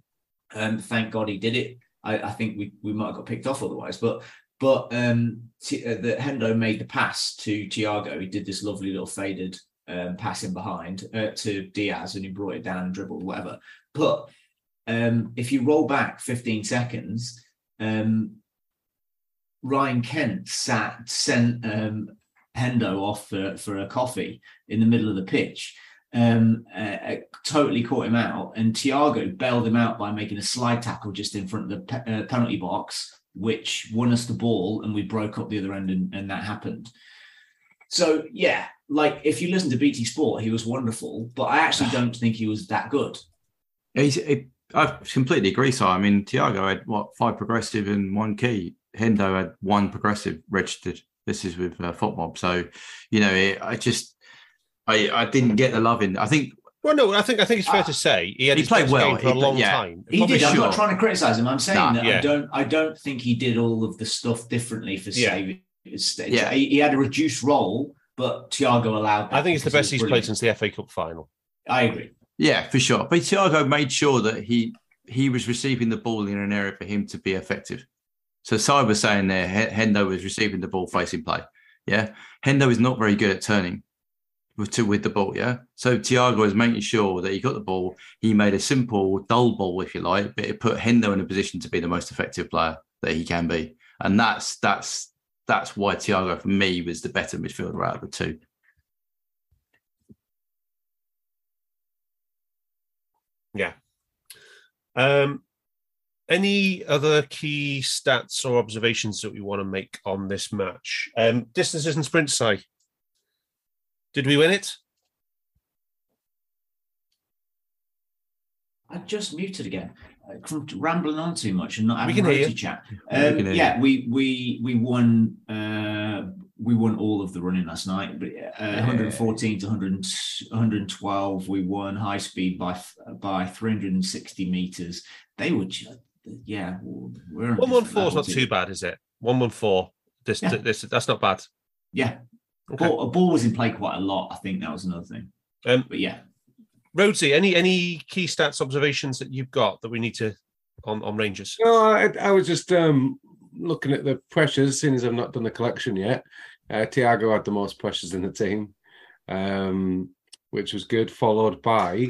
um, thank God he did it. I, I, think we we might have got picked off otherwise, but but um, T- uh, the Hendo made the pass to Thiago. He did this lovely little faded um, passing behind uh, to Diaz, and he brought it down, and dribbled, whatever. But um, if you roll back 15 seconds, um, Ryan Kent sat sent um, Hendo off for, for a coffee in the middle of the pitch. Um, uh, uh, totally caught him out, and Thiago bailed him out by making a slide tackle just in front of the pe- uh, penalty box, which won us the ball, and we broke up the other end, and, and that happened. So yeah, like if you listen to BT Sport, he was wonderful, but I actually don't think he was that good. He's, it, I completely agree. So I mean, Thiago had what five progressive and one key. Hendo had one progressive registered. This is with uh, FotMob. So, you know, it, I just, I, I didn't get the love in. I think. Well, no, I think I think it's fair uh, to say he had he played well for a long yeah. time. He did. Sure. I'm not trying to criticize him. I'm saying Nah, that yeah. I don't. I don't think he did all of the stuff differently for Yeah. saving. His Yeah. he, he had a reduced role, but Thiago allowed. That I think it's the best he's was played since the FA Cup final. I agree. Yeah, for sure. But Thiago made sure that he he was receiving the ball in an area for him to be effective. So Si was saying there, H- Hendo was receiving the ball facing play. Yeah, Hendo is not very good at turning with to, with the ball. Yeah, so Thiago is making sure that he got the ball. He made a simple, dull ball, if you like, but it put Hendo in a position to be the most effective player that he can be, and that's that's that's why Thiago for me was the better midfielder out of the two. Yeah. Um, any other key stats or observations that we want to make on this match? Um, distances and sprints, Si. Did we win it? I just muted again uh, from rambling on too much and not We having can hear you. chat. Yeah, we Um, hear yeah, we we we won. Uh, we won all of the running last night, but uh, 114 to 100, 112. We won high speed by by 360 meters. They were just, yeah. We're on a One one different four is not too. too bad, is it? One one four. This, Yeah. this that's not bad. Yeah, Okay. ball, a ball was in play quite a lot. I think that was another thing. Um, But yeah, Rhodesy, any any key stats observations that you've got that we need to on on Rangers? No, I, I was just um, looking at the pressures, seeing as I've not done the collection yet. Uh, Thiago had the most pressures in the team, um, which was good. Followed by,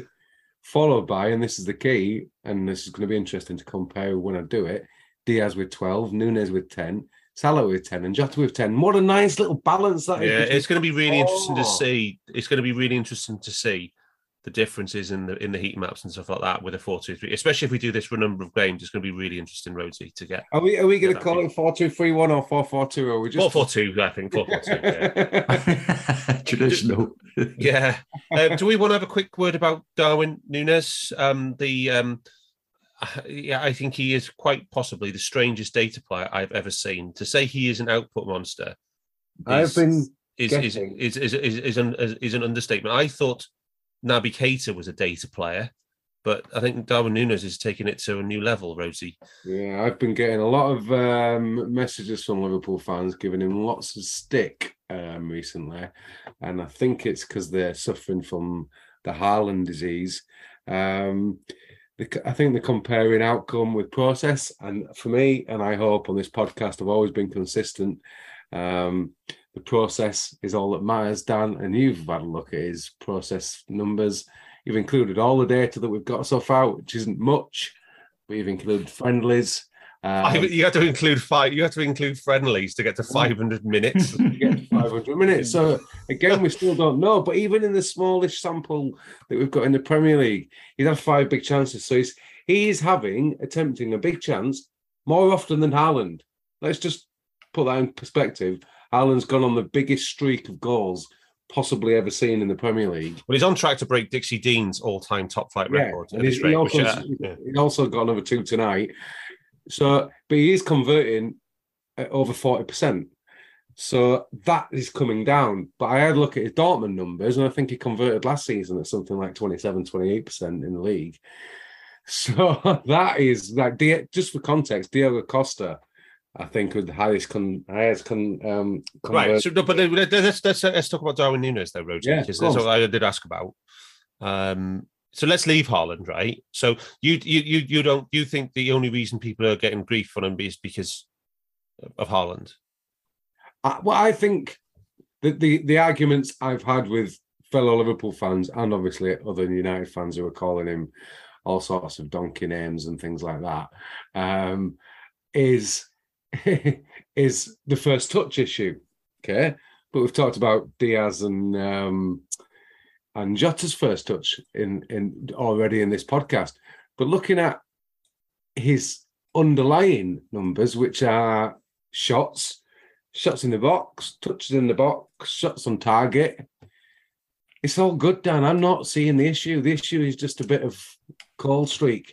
followed by, and this is the key, and this is going to be interesting to compare when I do it. Diaz with twelve, Nunez with ten, Salah with ten, and Jota with ten. What a nice little balance that Yeah, between- it's going to be really interesting to Oh. see. It's going to be really interesting to see the differences in the in the heat maps and stuff like that with a four two three. Especially if we do this for a number of games, it's going to be really interesting, Rhodesy, to get Are we are we going to call that'd it four two three one or four four two? Or are we just four four two. I think four four two. Yeah. Traditional. yeah. Uh, do we want to have a quick word about Darwin Nunez? Um, the um, yeah, I think he is quite possibly the strangest data player I've ever seen. To say he is an output monster, I've is- been is is, is, is, is, is, an, is, an understatement. I thought Naby Keita was a data player, but I think Darwin Nunez is taking it to a new level, Rhodesy. Yeah, I've been getting a lot of um, messages from Liverpool fans giving him lots of stick um, recently, and I think it's because they're suffering from the Haaland disease. Um, I think they're comparing outcome with process, and for me, and I hope on this podcast, I've always been consistent. Um, the process is all that matters, Dan. And you've had a look at his process numbers. You've included all the data that we've got so far, which isn't much. We've included friendlies. Um, you have to include five. You have to include friendlies to get to 500 minutes. to get 500 minutes. So again, we still don't know. But even in the smallish sample that we've got in the Premier League, he's had five big chances. So he's he is having attempting a big chance more often than Haaland. Let's just put that in perspective. Haaland's gone on the biggest streak of goals possibly ever seen in the Premier League. well, he's on track to break Dixie Dean's all-time top flight Yeah, record. and at this he, rate, he which, also, uh, yeah. he also got another two tonight. So, but he is converting at over forty percent. So that is coming down. But I had a look at his Dortmund numbers, and I think he converted last season at something like 27, 28 percent in the league. So that is like just for context, Diego Costa, I think, was the highest con highest con um Right. So, no, but let's, let's, let's, let's talk about Darwin Nunez, though, Roger, Yeah, because that's what I did ask about. Um, so let's leave Haaland, right? So you you you you don't you think the only reason people are getting grief on him is because of Haaland? Well, I think that the the arguments I've had with fellow Liverpool fans and obviously other United fans who are calling him all sorts of donkey names and things like that um, is is the first touch issue. Okay, but we've talked about Diaz and um, and Jota's first touch in in already in this podcast. But looking at his underlying numbers, which are shots, shots in the box, touches in the box, shots on target. It's all good, Dan. I'm not seeing the issue. The issue is just a bit of cold streak.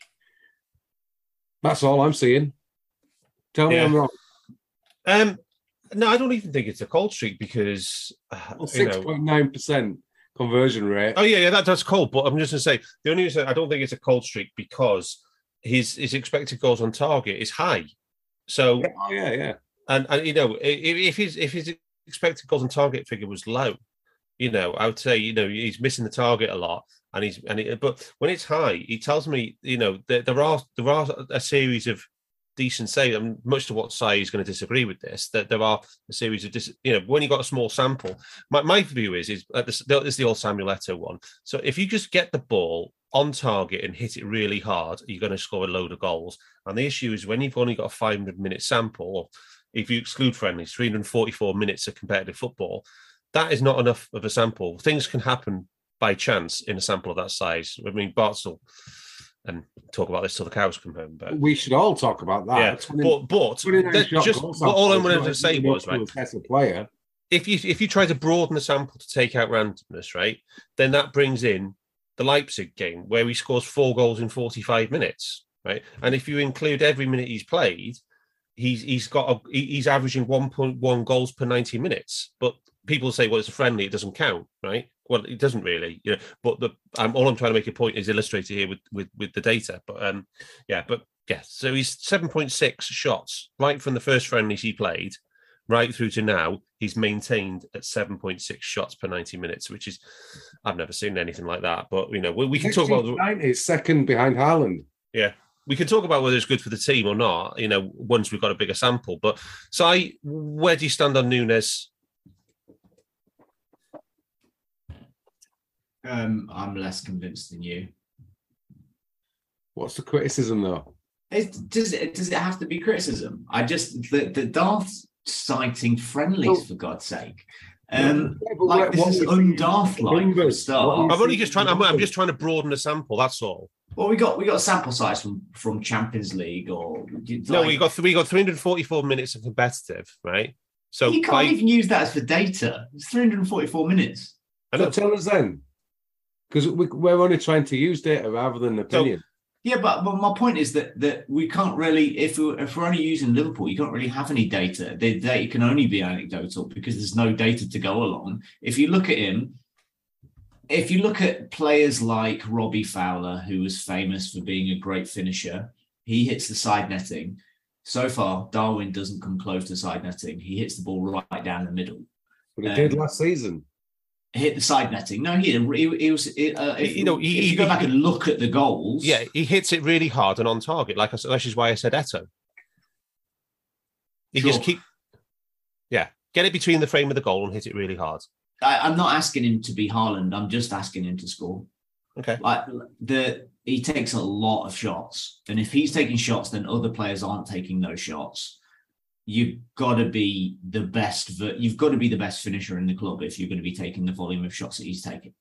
That's all I'm seeing. Tell me Yeah. I'm wrong. Um, no, I don't even think it's a cold streak because uh, Six point nine percent conversion rate. Oh yeah, yeah, that, that's cold. But I'm just gonna say the only reason I don't think it's a cold streak because his his expected goals on target is high. So Yeah, oh yeah, yeah. And, and you know if, if his if his expected goals on target figure was low, you know I would say you know he's missing the target a lot, and he's and it, but when it's high, he tells me you know there, there are there are a series of decent saves. And much to what Si is going to disagree with this, that there are a series of dis, you know when you got a small sample. My, my view is is this, is the old Samuel Eto'o one. So if you just get the ball on target and hit it really hard, you're going to score a load of goals. And the issue is when you've only got a 500 minute sample, if you exclude friendlies, 344 minutes of competitive football, that is not enough of a sample. Things can happen by chance in a sample of that size. I mean, Bart's and talk about this till the cows come home, but We should all talk about that. yeah, but but 29 that- shot just all I wanted to say was right. player. If you if you try to broaden the sample to take out randomness, right, then that brings in the Leipzig game where he scores four goals in forty five minutes, right? And if you include every minute he's played, he's he's got a, he's averaging one point one goals per ninety minutes. But people say, well, it's a friendly, it doesn't count, right? Well, it doesn't really, you know. But the um, all I'm trying to make a point is illustrated here with with with the data. But um, yeah, but yeah, so he's seven point six shots right from the first friendlies he played, right through to now. He's maintained at seven point six shots per ninety minutes, which is I've never seen anything like that. But you know, we, we can talk about the- It's second behind Haaland. We can talk about whether it's good for the team or not. You know, once we've got a bigger sample. But Si, where do you stand on Nunez? Um, I'm less convinced than you. What's the criticism though? It, does it does it have to be criticism? I just the the Darth citing friendlies Oh. for God's sake. Um, Yeah, like what- this what is we see- undaft like for a numbers, start. what we I'm only just trying. I'm, I'm just trying to broaden the sample. That's all. Well, we got we got sample size from from Champions League or No, we got we got 344 minutes of competitive, right? So you can't by- even use that as for data. It's 344 minutes. I know. So tell us then, because we, we're only trying to use data rather than opinion. Yeah, but, but my point is that that we can't really, if we're, if we're only using Liverpool, you can't really have any data. The data can only be anecdotal because there's no data to go along. If you look at him, if you look at players like Robbie Fowler, who was famous for being a great finisher, he hits the side netting. So far, Darwin doesn't come close to side netting. He hits the ball right down the middle. but he did um, last season. Hit the side netting. No, he didn't. He, he was. Uh, if, You know, he- if you go he- back and look at the goals, Yeah, he hits it really hard and on target. Like I said, which is why I said Eto'o. He just keep. Yeah, get it between the frame of the goal and hit it really hard. I, I'm not asking him to be Haaland. I'm just asking him to score. Okay. Like the he takes a lot of shots, and if he's taking shots, then other players aren't taking those shots. You've got to be the best. You've got to be the best finisher in the club if you're going to be taking the volume of shots that he's taking.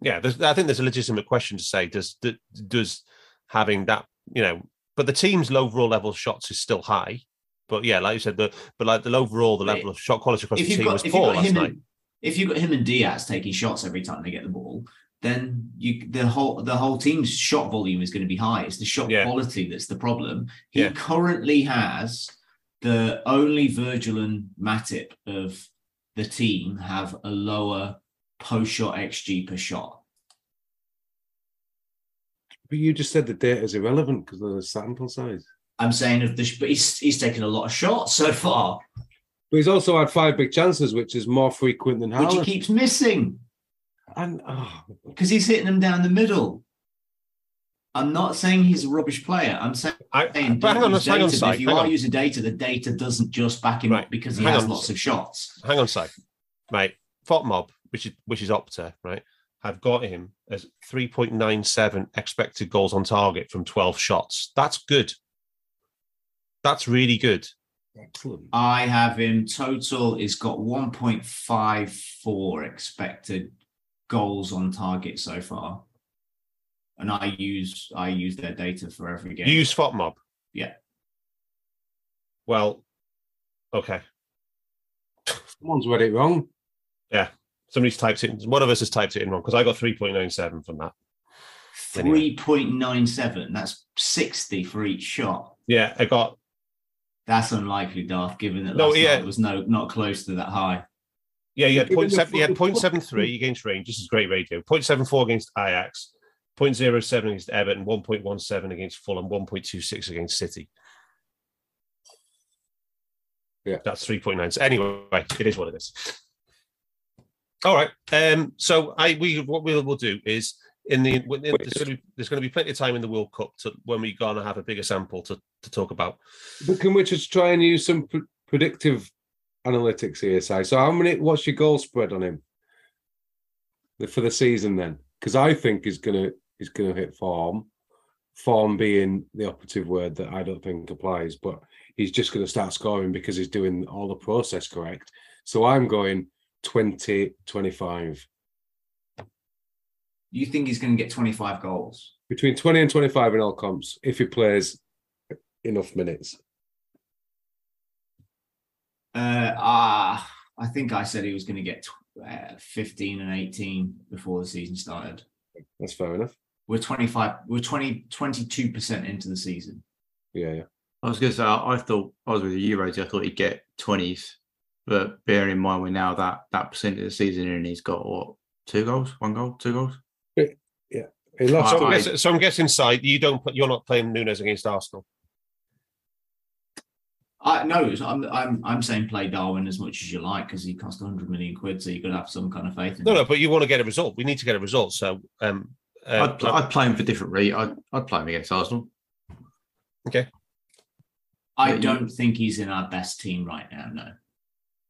Yeah, there's, I think there's a legitimate question to say: Does does having that, you know, but the team's overall level of shots is still high. But yeah, like you said, the but like the overall the level of shot quality across the team got was poor last night. and if you've got him and Diaz taking shots every time they get the ball, then you the whole the whole team's shot volume is going to be high. It's the shot Yeah. quality that's the problem. He Yeah. currently has the only Virgil and Matip of the team have a lower post shot XG per shot. But you just said the data is irrelevant because of the sample size. I'm saying of the but he's he's taken a lot of shots so far, But he's also had five big chances, which is more frequent than which he keeps missing And oh, because he's hitting them down the middle. I'm not saying he's a rubbish player. I'm saying I, saying hang don't on, use hang on, data, but Si, if you hang are on, using data, the data doesn't just back him Right. up because he Hang has on. lots of shots. hang on, a sec, mate. FOTMob, which is which is Opta, right? Have got him as 3.97 expected goals on target from 12 shots. That's good. That's really good. Excellent. I have him total he's got 1.54 expected goals on target so far. And I use I use their data for every game. You use FOTMob. Yeah. Well, okay. Someone's read it wrong. Yeah. Somebody's typed it. One of us has typed it in wrong because I got 3.97 from that. Anyway. 3.97. That's 60 for each shot. Yeah, I got That's unlikely, Darth, given that No, last yeah. night was no not close to that high. Yeah, you had Even seven. You had full- point seven three against Rangers. This is great radio. Point seven four against Ajax. 0.07 against Everton. One point one seven against Fulham. One point two six against City. Yeah. that's three point nine. So anyway, it is what it is. All right. Um. So I we what we will do is in the when- in- there's going to be there's going to be plenty of time in the World Cup to when we're going to have a bigger sample to to talk about. But can we just try and use some pr- predictive analytics here, Si? So how many? What's your goal spread on him for the season then? Because I think he's gonna he's gonna hit form. Form being the operative word that I don't think applies, but he's just going to start scoring because he's doing all the process correct. So I'm going 20, 25. You think he's going to get 25 goals? Between 20 and 25 in all comps if he plays enough minutes. Uh, ah, I think I said he was going to get tw- uh, 15 and 18 before the season started. That's fair enough. We're 25, we're 20, 22% into the season. Yeah, yeah. I was going to say, I, I thought I was with the Euros. I thought he'd get twenties, but bearing in mind we're now that that percent of the season and he's got what two goals, one goal, two goals. He lost. So, I'm guessing, so I'm guessing, side you don't. put- You're not playing Nunez against Arsenal. I no, I'm I'm I'm saying play Darwin as much as you like because he cost 100 million quid, so you've got to have some kind of faith in No, him. no, but you want to get a result. We need to get a result. So, um, uh, I'd, pl- I'd play him for different reasons. I'd, I'd play him against Arsenal. Okay. I Yeah, don't think he's in our best team right now. No,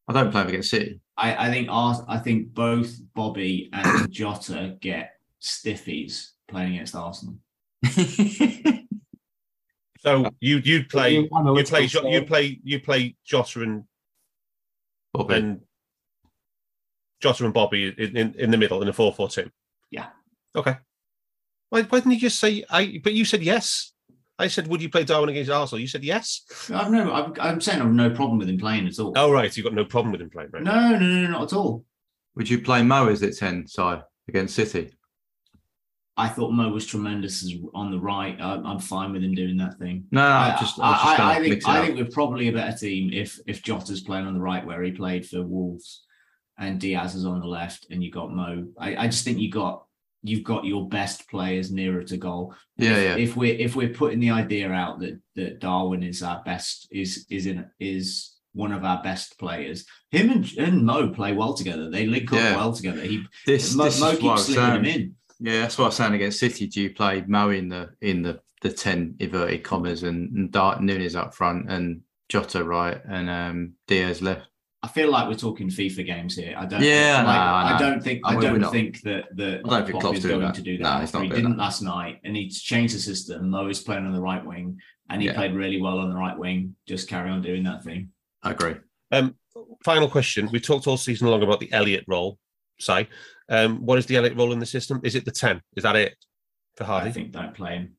I don't play him against City. I I think Ars- I think both Bobby and Jota get stiffies playing against Arsenal. so you you play You you analytical play Jo- you side. play you play Jota and Bobby. and Jota and Bobby in, in, in the middle in a four four two. Yeah. Okay. Why, why didn't you just say I? But you said yes. I said, would you play Darwin against Arsenal? You said yes. I've no, I'm, I'm saying I've no problem with him playing at all. Oh right, so you've got no problem with him playing, right? No, no, no, not at all. Would you play Mo as at 10 side against City? I thought Mo was tremendous as on the right. I, I'm fine with him doing that thing. No, I, I'm just, I just I, I think I think we're probably a better team if if Jota's playing on the right where he played for Wolves, and Diaz is on the left, and you got Mo. I, I just think you got you've got your best players nearer to goal. Yeah, if, yeah. If we're if we're putting the idea out that that Darwin is our best is is in is one of our best players. Him and, and Mo play well together. They link up Yeah. well together. He This, Mo, this Mo I keeps slipping him in. Yeah, that's what I was saying against City. Do you play Mo in the in the the ten inverted commas and, and Dart Nunez up front and Jota right and um Diaz left? I feel like we're talking FIFA games here. I don't. Yeah, like, no, I, no. don't think. I I, don't think that that I don't think Klopp Klopp's is doing going that. to do that. he's not he didn't that. last night, and he's changed the system. Mo is playing on the right wing, and he Yeah. played really well on the right wing. Just carry on doing that thing. I agree. Um, final question. We talked all season long about the Elliot role. Si, um, what is the Elliot role in the system? Is it the 10? Is that it for Harvey? I think don't play him.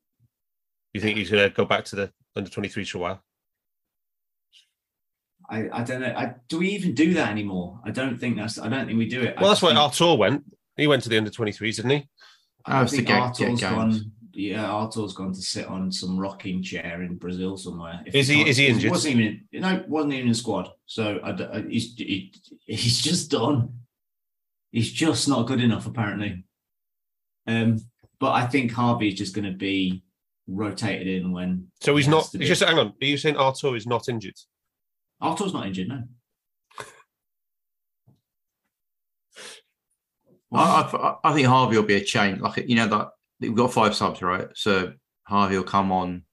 you think he's going to go back to the under 23s for a while? I, I don't know. I, do we even do that anymore? I don't think that's. I don't think we do it. I Well, that's why think- Arthur went. He went to the under 23s, didn't he? I it's to think get- Arthur's get gone. Yeah, Arthur's gone to sit on some rocking chair in Brazil somewhere. If Is he- can't- is he injured? Wasn't even. No, wasn't even in the squad. So I, d- I- he's he, he's just done. He's just not good enough, apparently. Um, but I think Harvey is just going to be rotated in when. So he's he not. He's just hang on. Are you saying Arthur is not injured? Arthur's not injured, no. I, I, I think Harvey will be a change. Like you know that we've got five subs, right? So Harvey will come on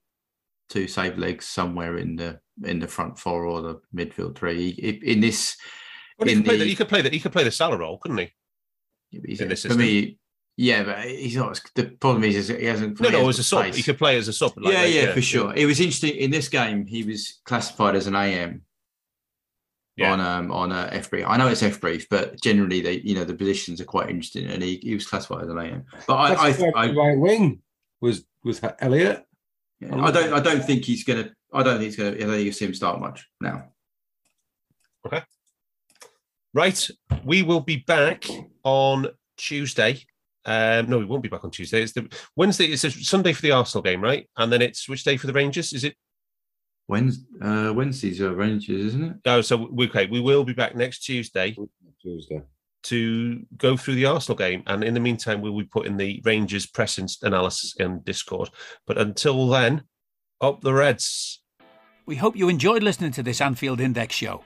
to save legs somewhere in the in the front four or the midfield three. He- In this, Well, he In could, play the- the, he could play that. He could play the Salah role, couldn't he? he's- In this for me, yeah, but he's not. The problem is, is he hasn't. No, no, hasn't as a sub. pace. He could play as a sub. like yeah, that, yeah, for sure. It was interesting in this game. He was classified as an AM Yeah. on um on uh, FBref. I know it's FBref, but generally they you know the positions are quite interesting, and he, he was classified as an AM. But I I, I, right wing was was Elliot. I don't I don't think he's gonna. I don't think he's gonna. I don't think you'll see him start much now. Right. We will be back on Tuesday. Um, no, we won't be back on Tuesday. It's the Wednesday. It's a Sunday for the Arsenal game, right? And then it's which day for the Rangers? Is it? Wednesday, uh, Wednesday's are Rangers, isn't it? Oh, so we- okay. We will be back next Tuesday Tuesday. to go through the Arsenal game, and in the meantime, we'll be putting the Rangers press analysis in Discord. But until then, up the Reds. We hope you enjoyed listening to this Anfield Index show.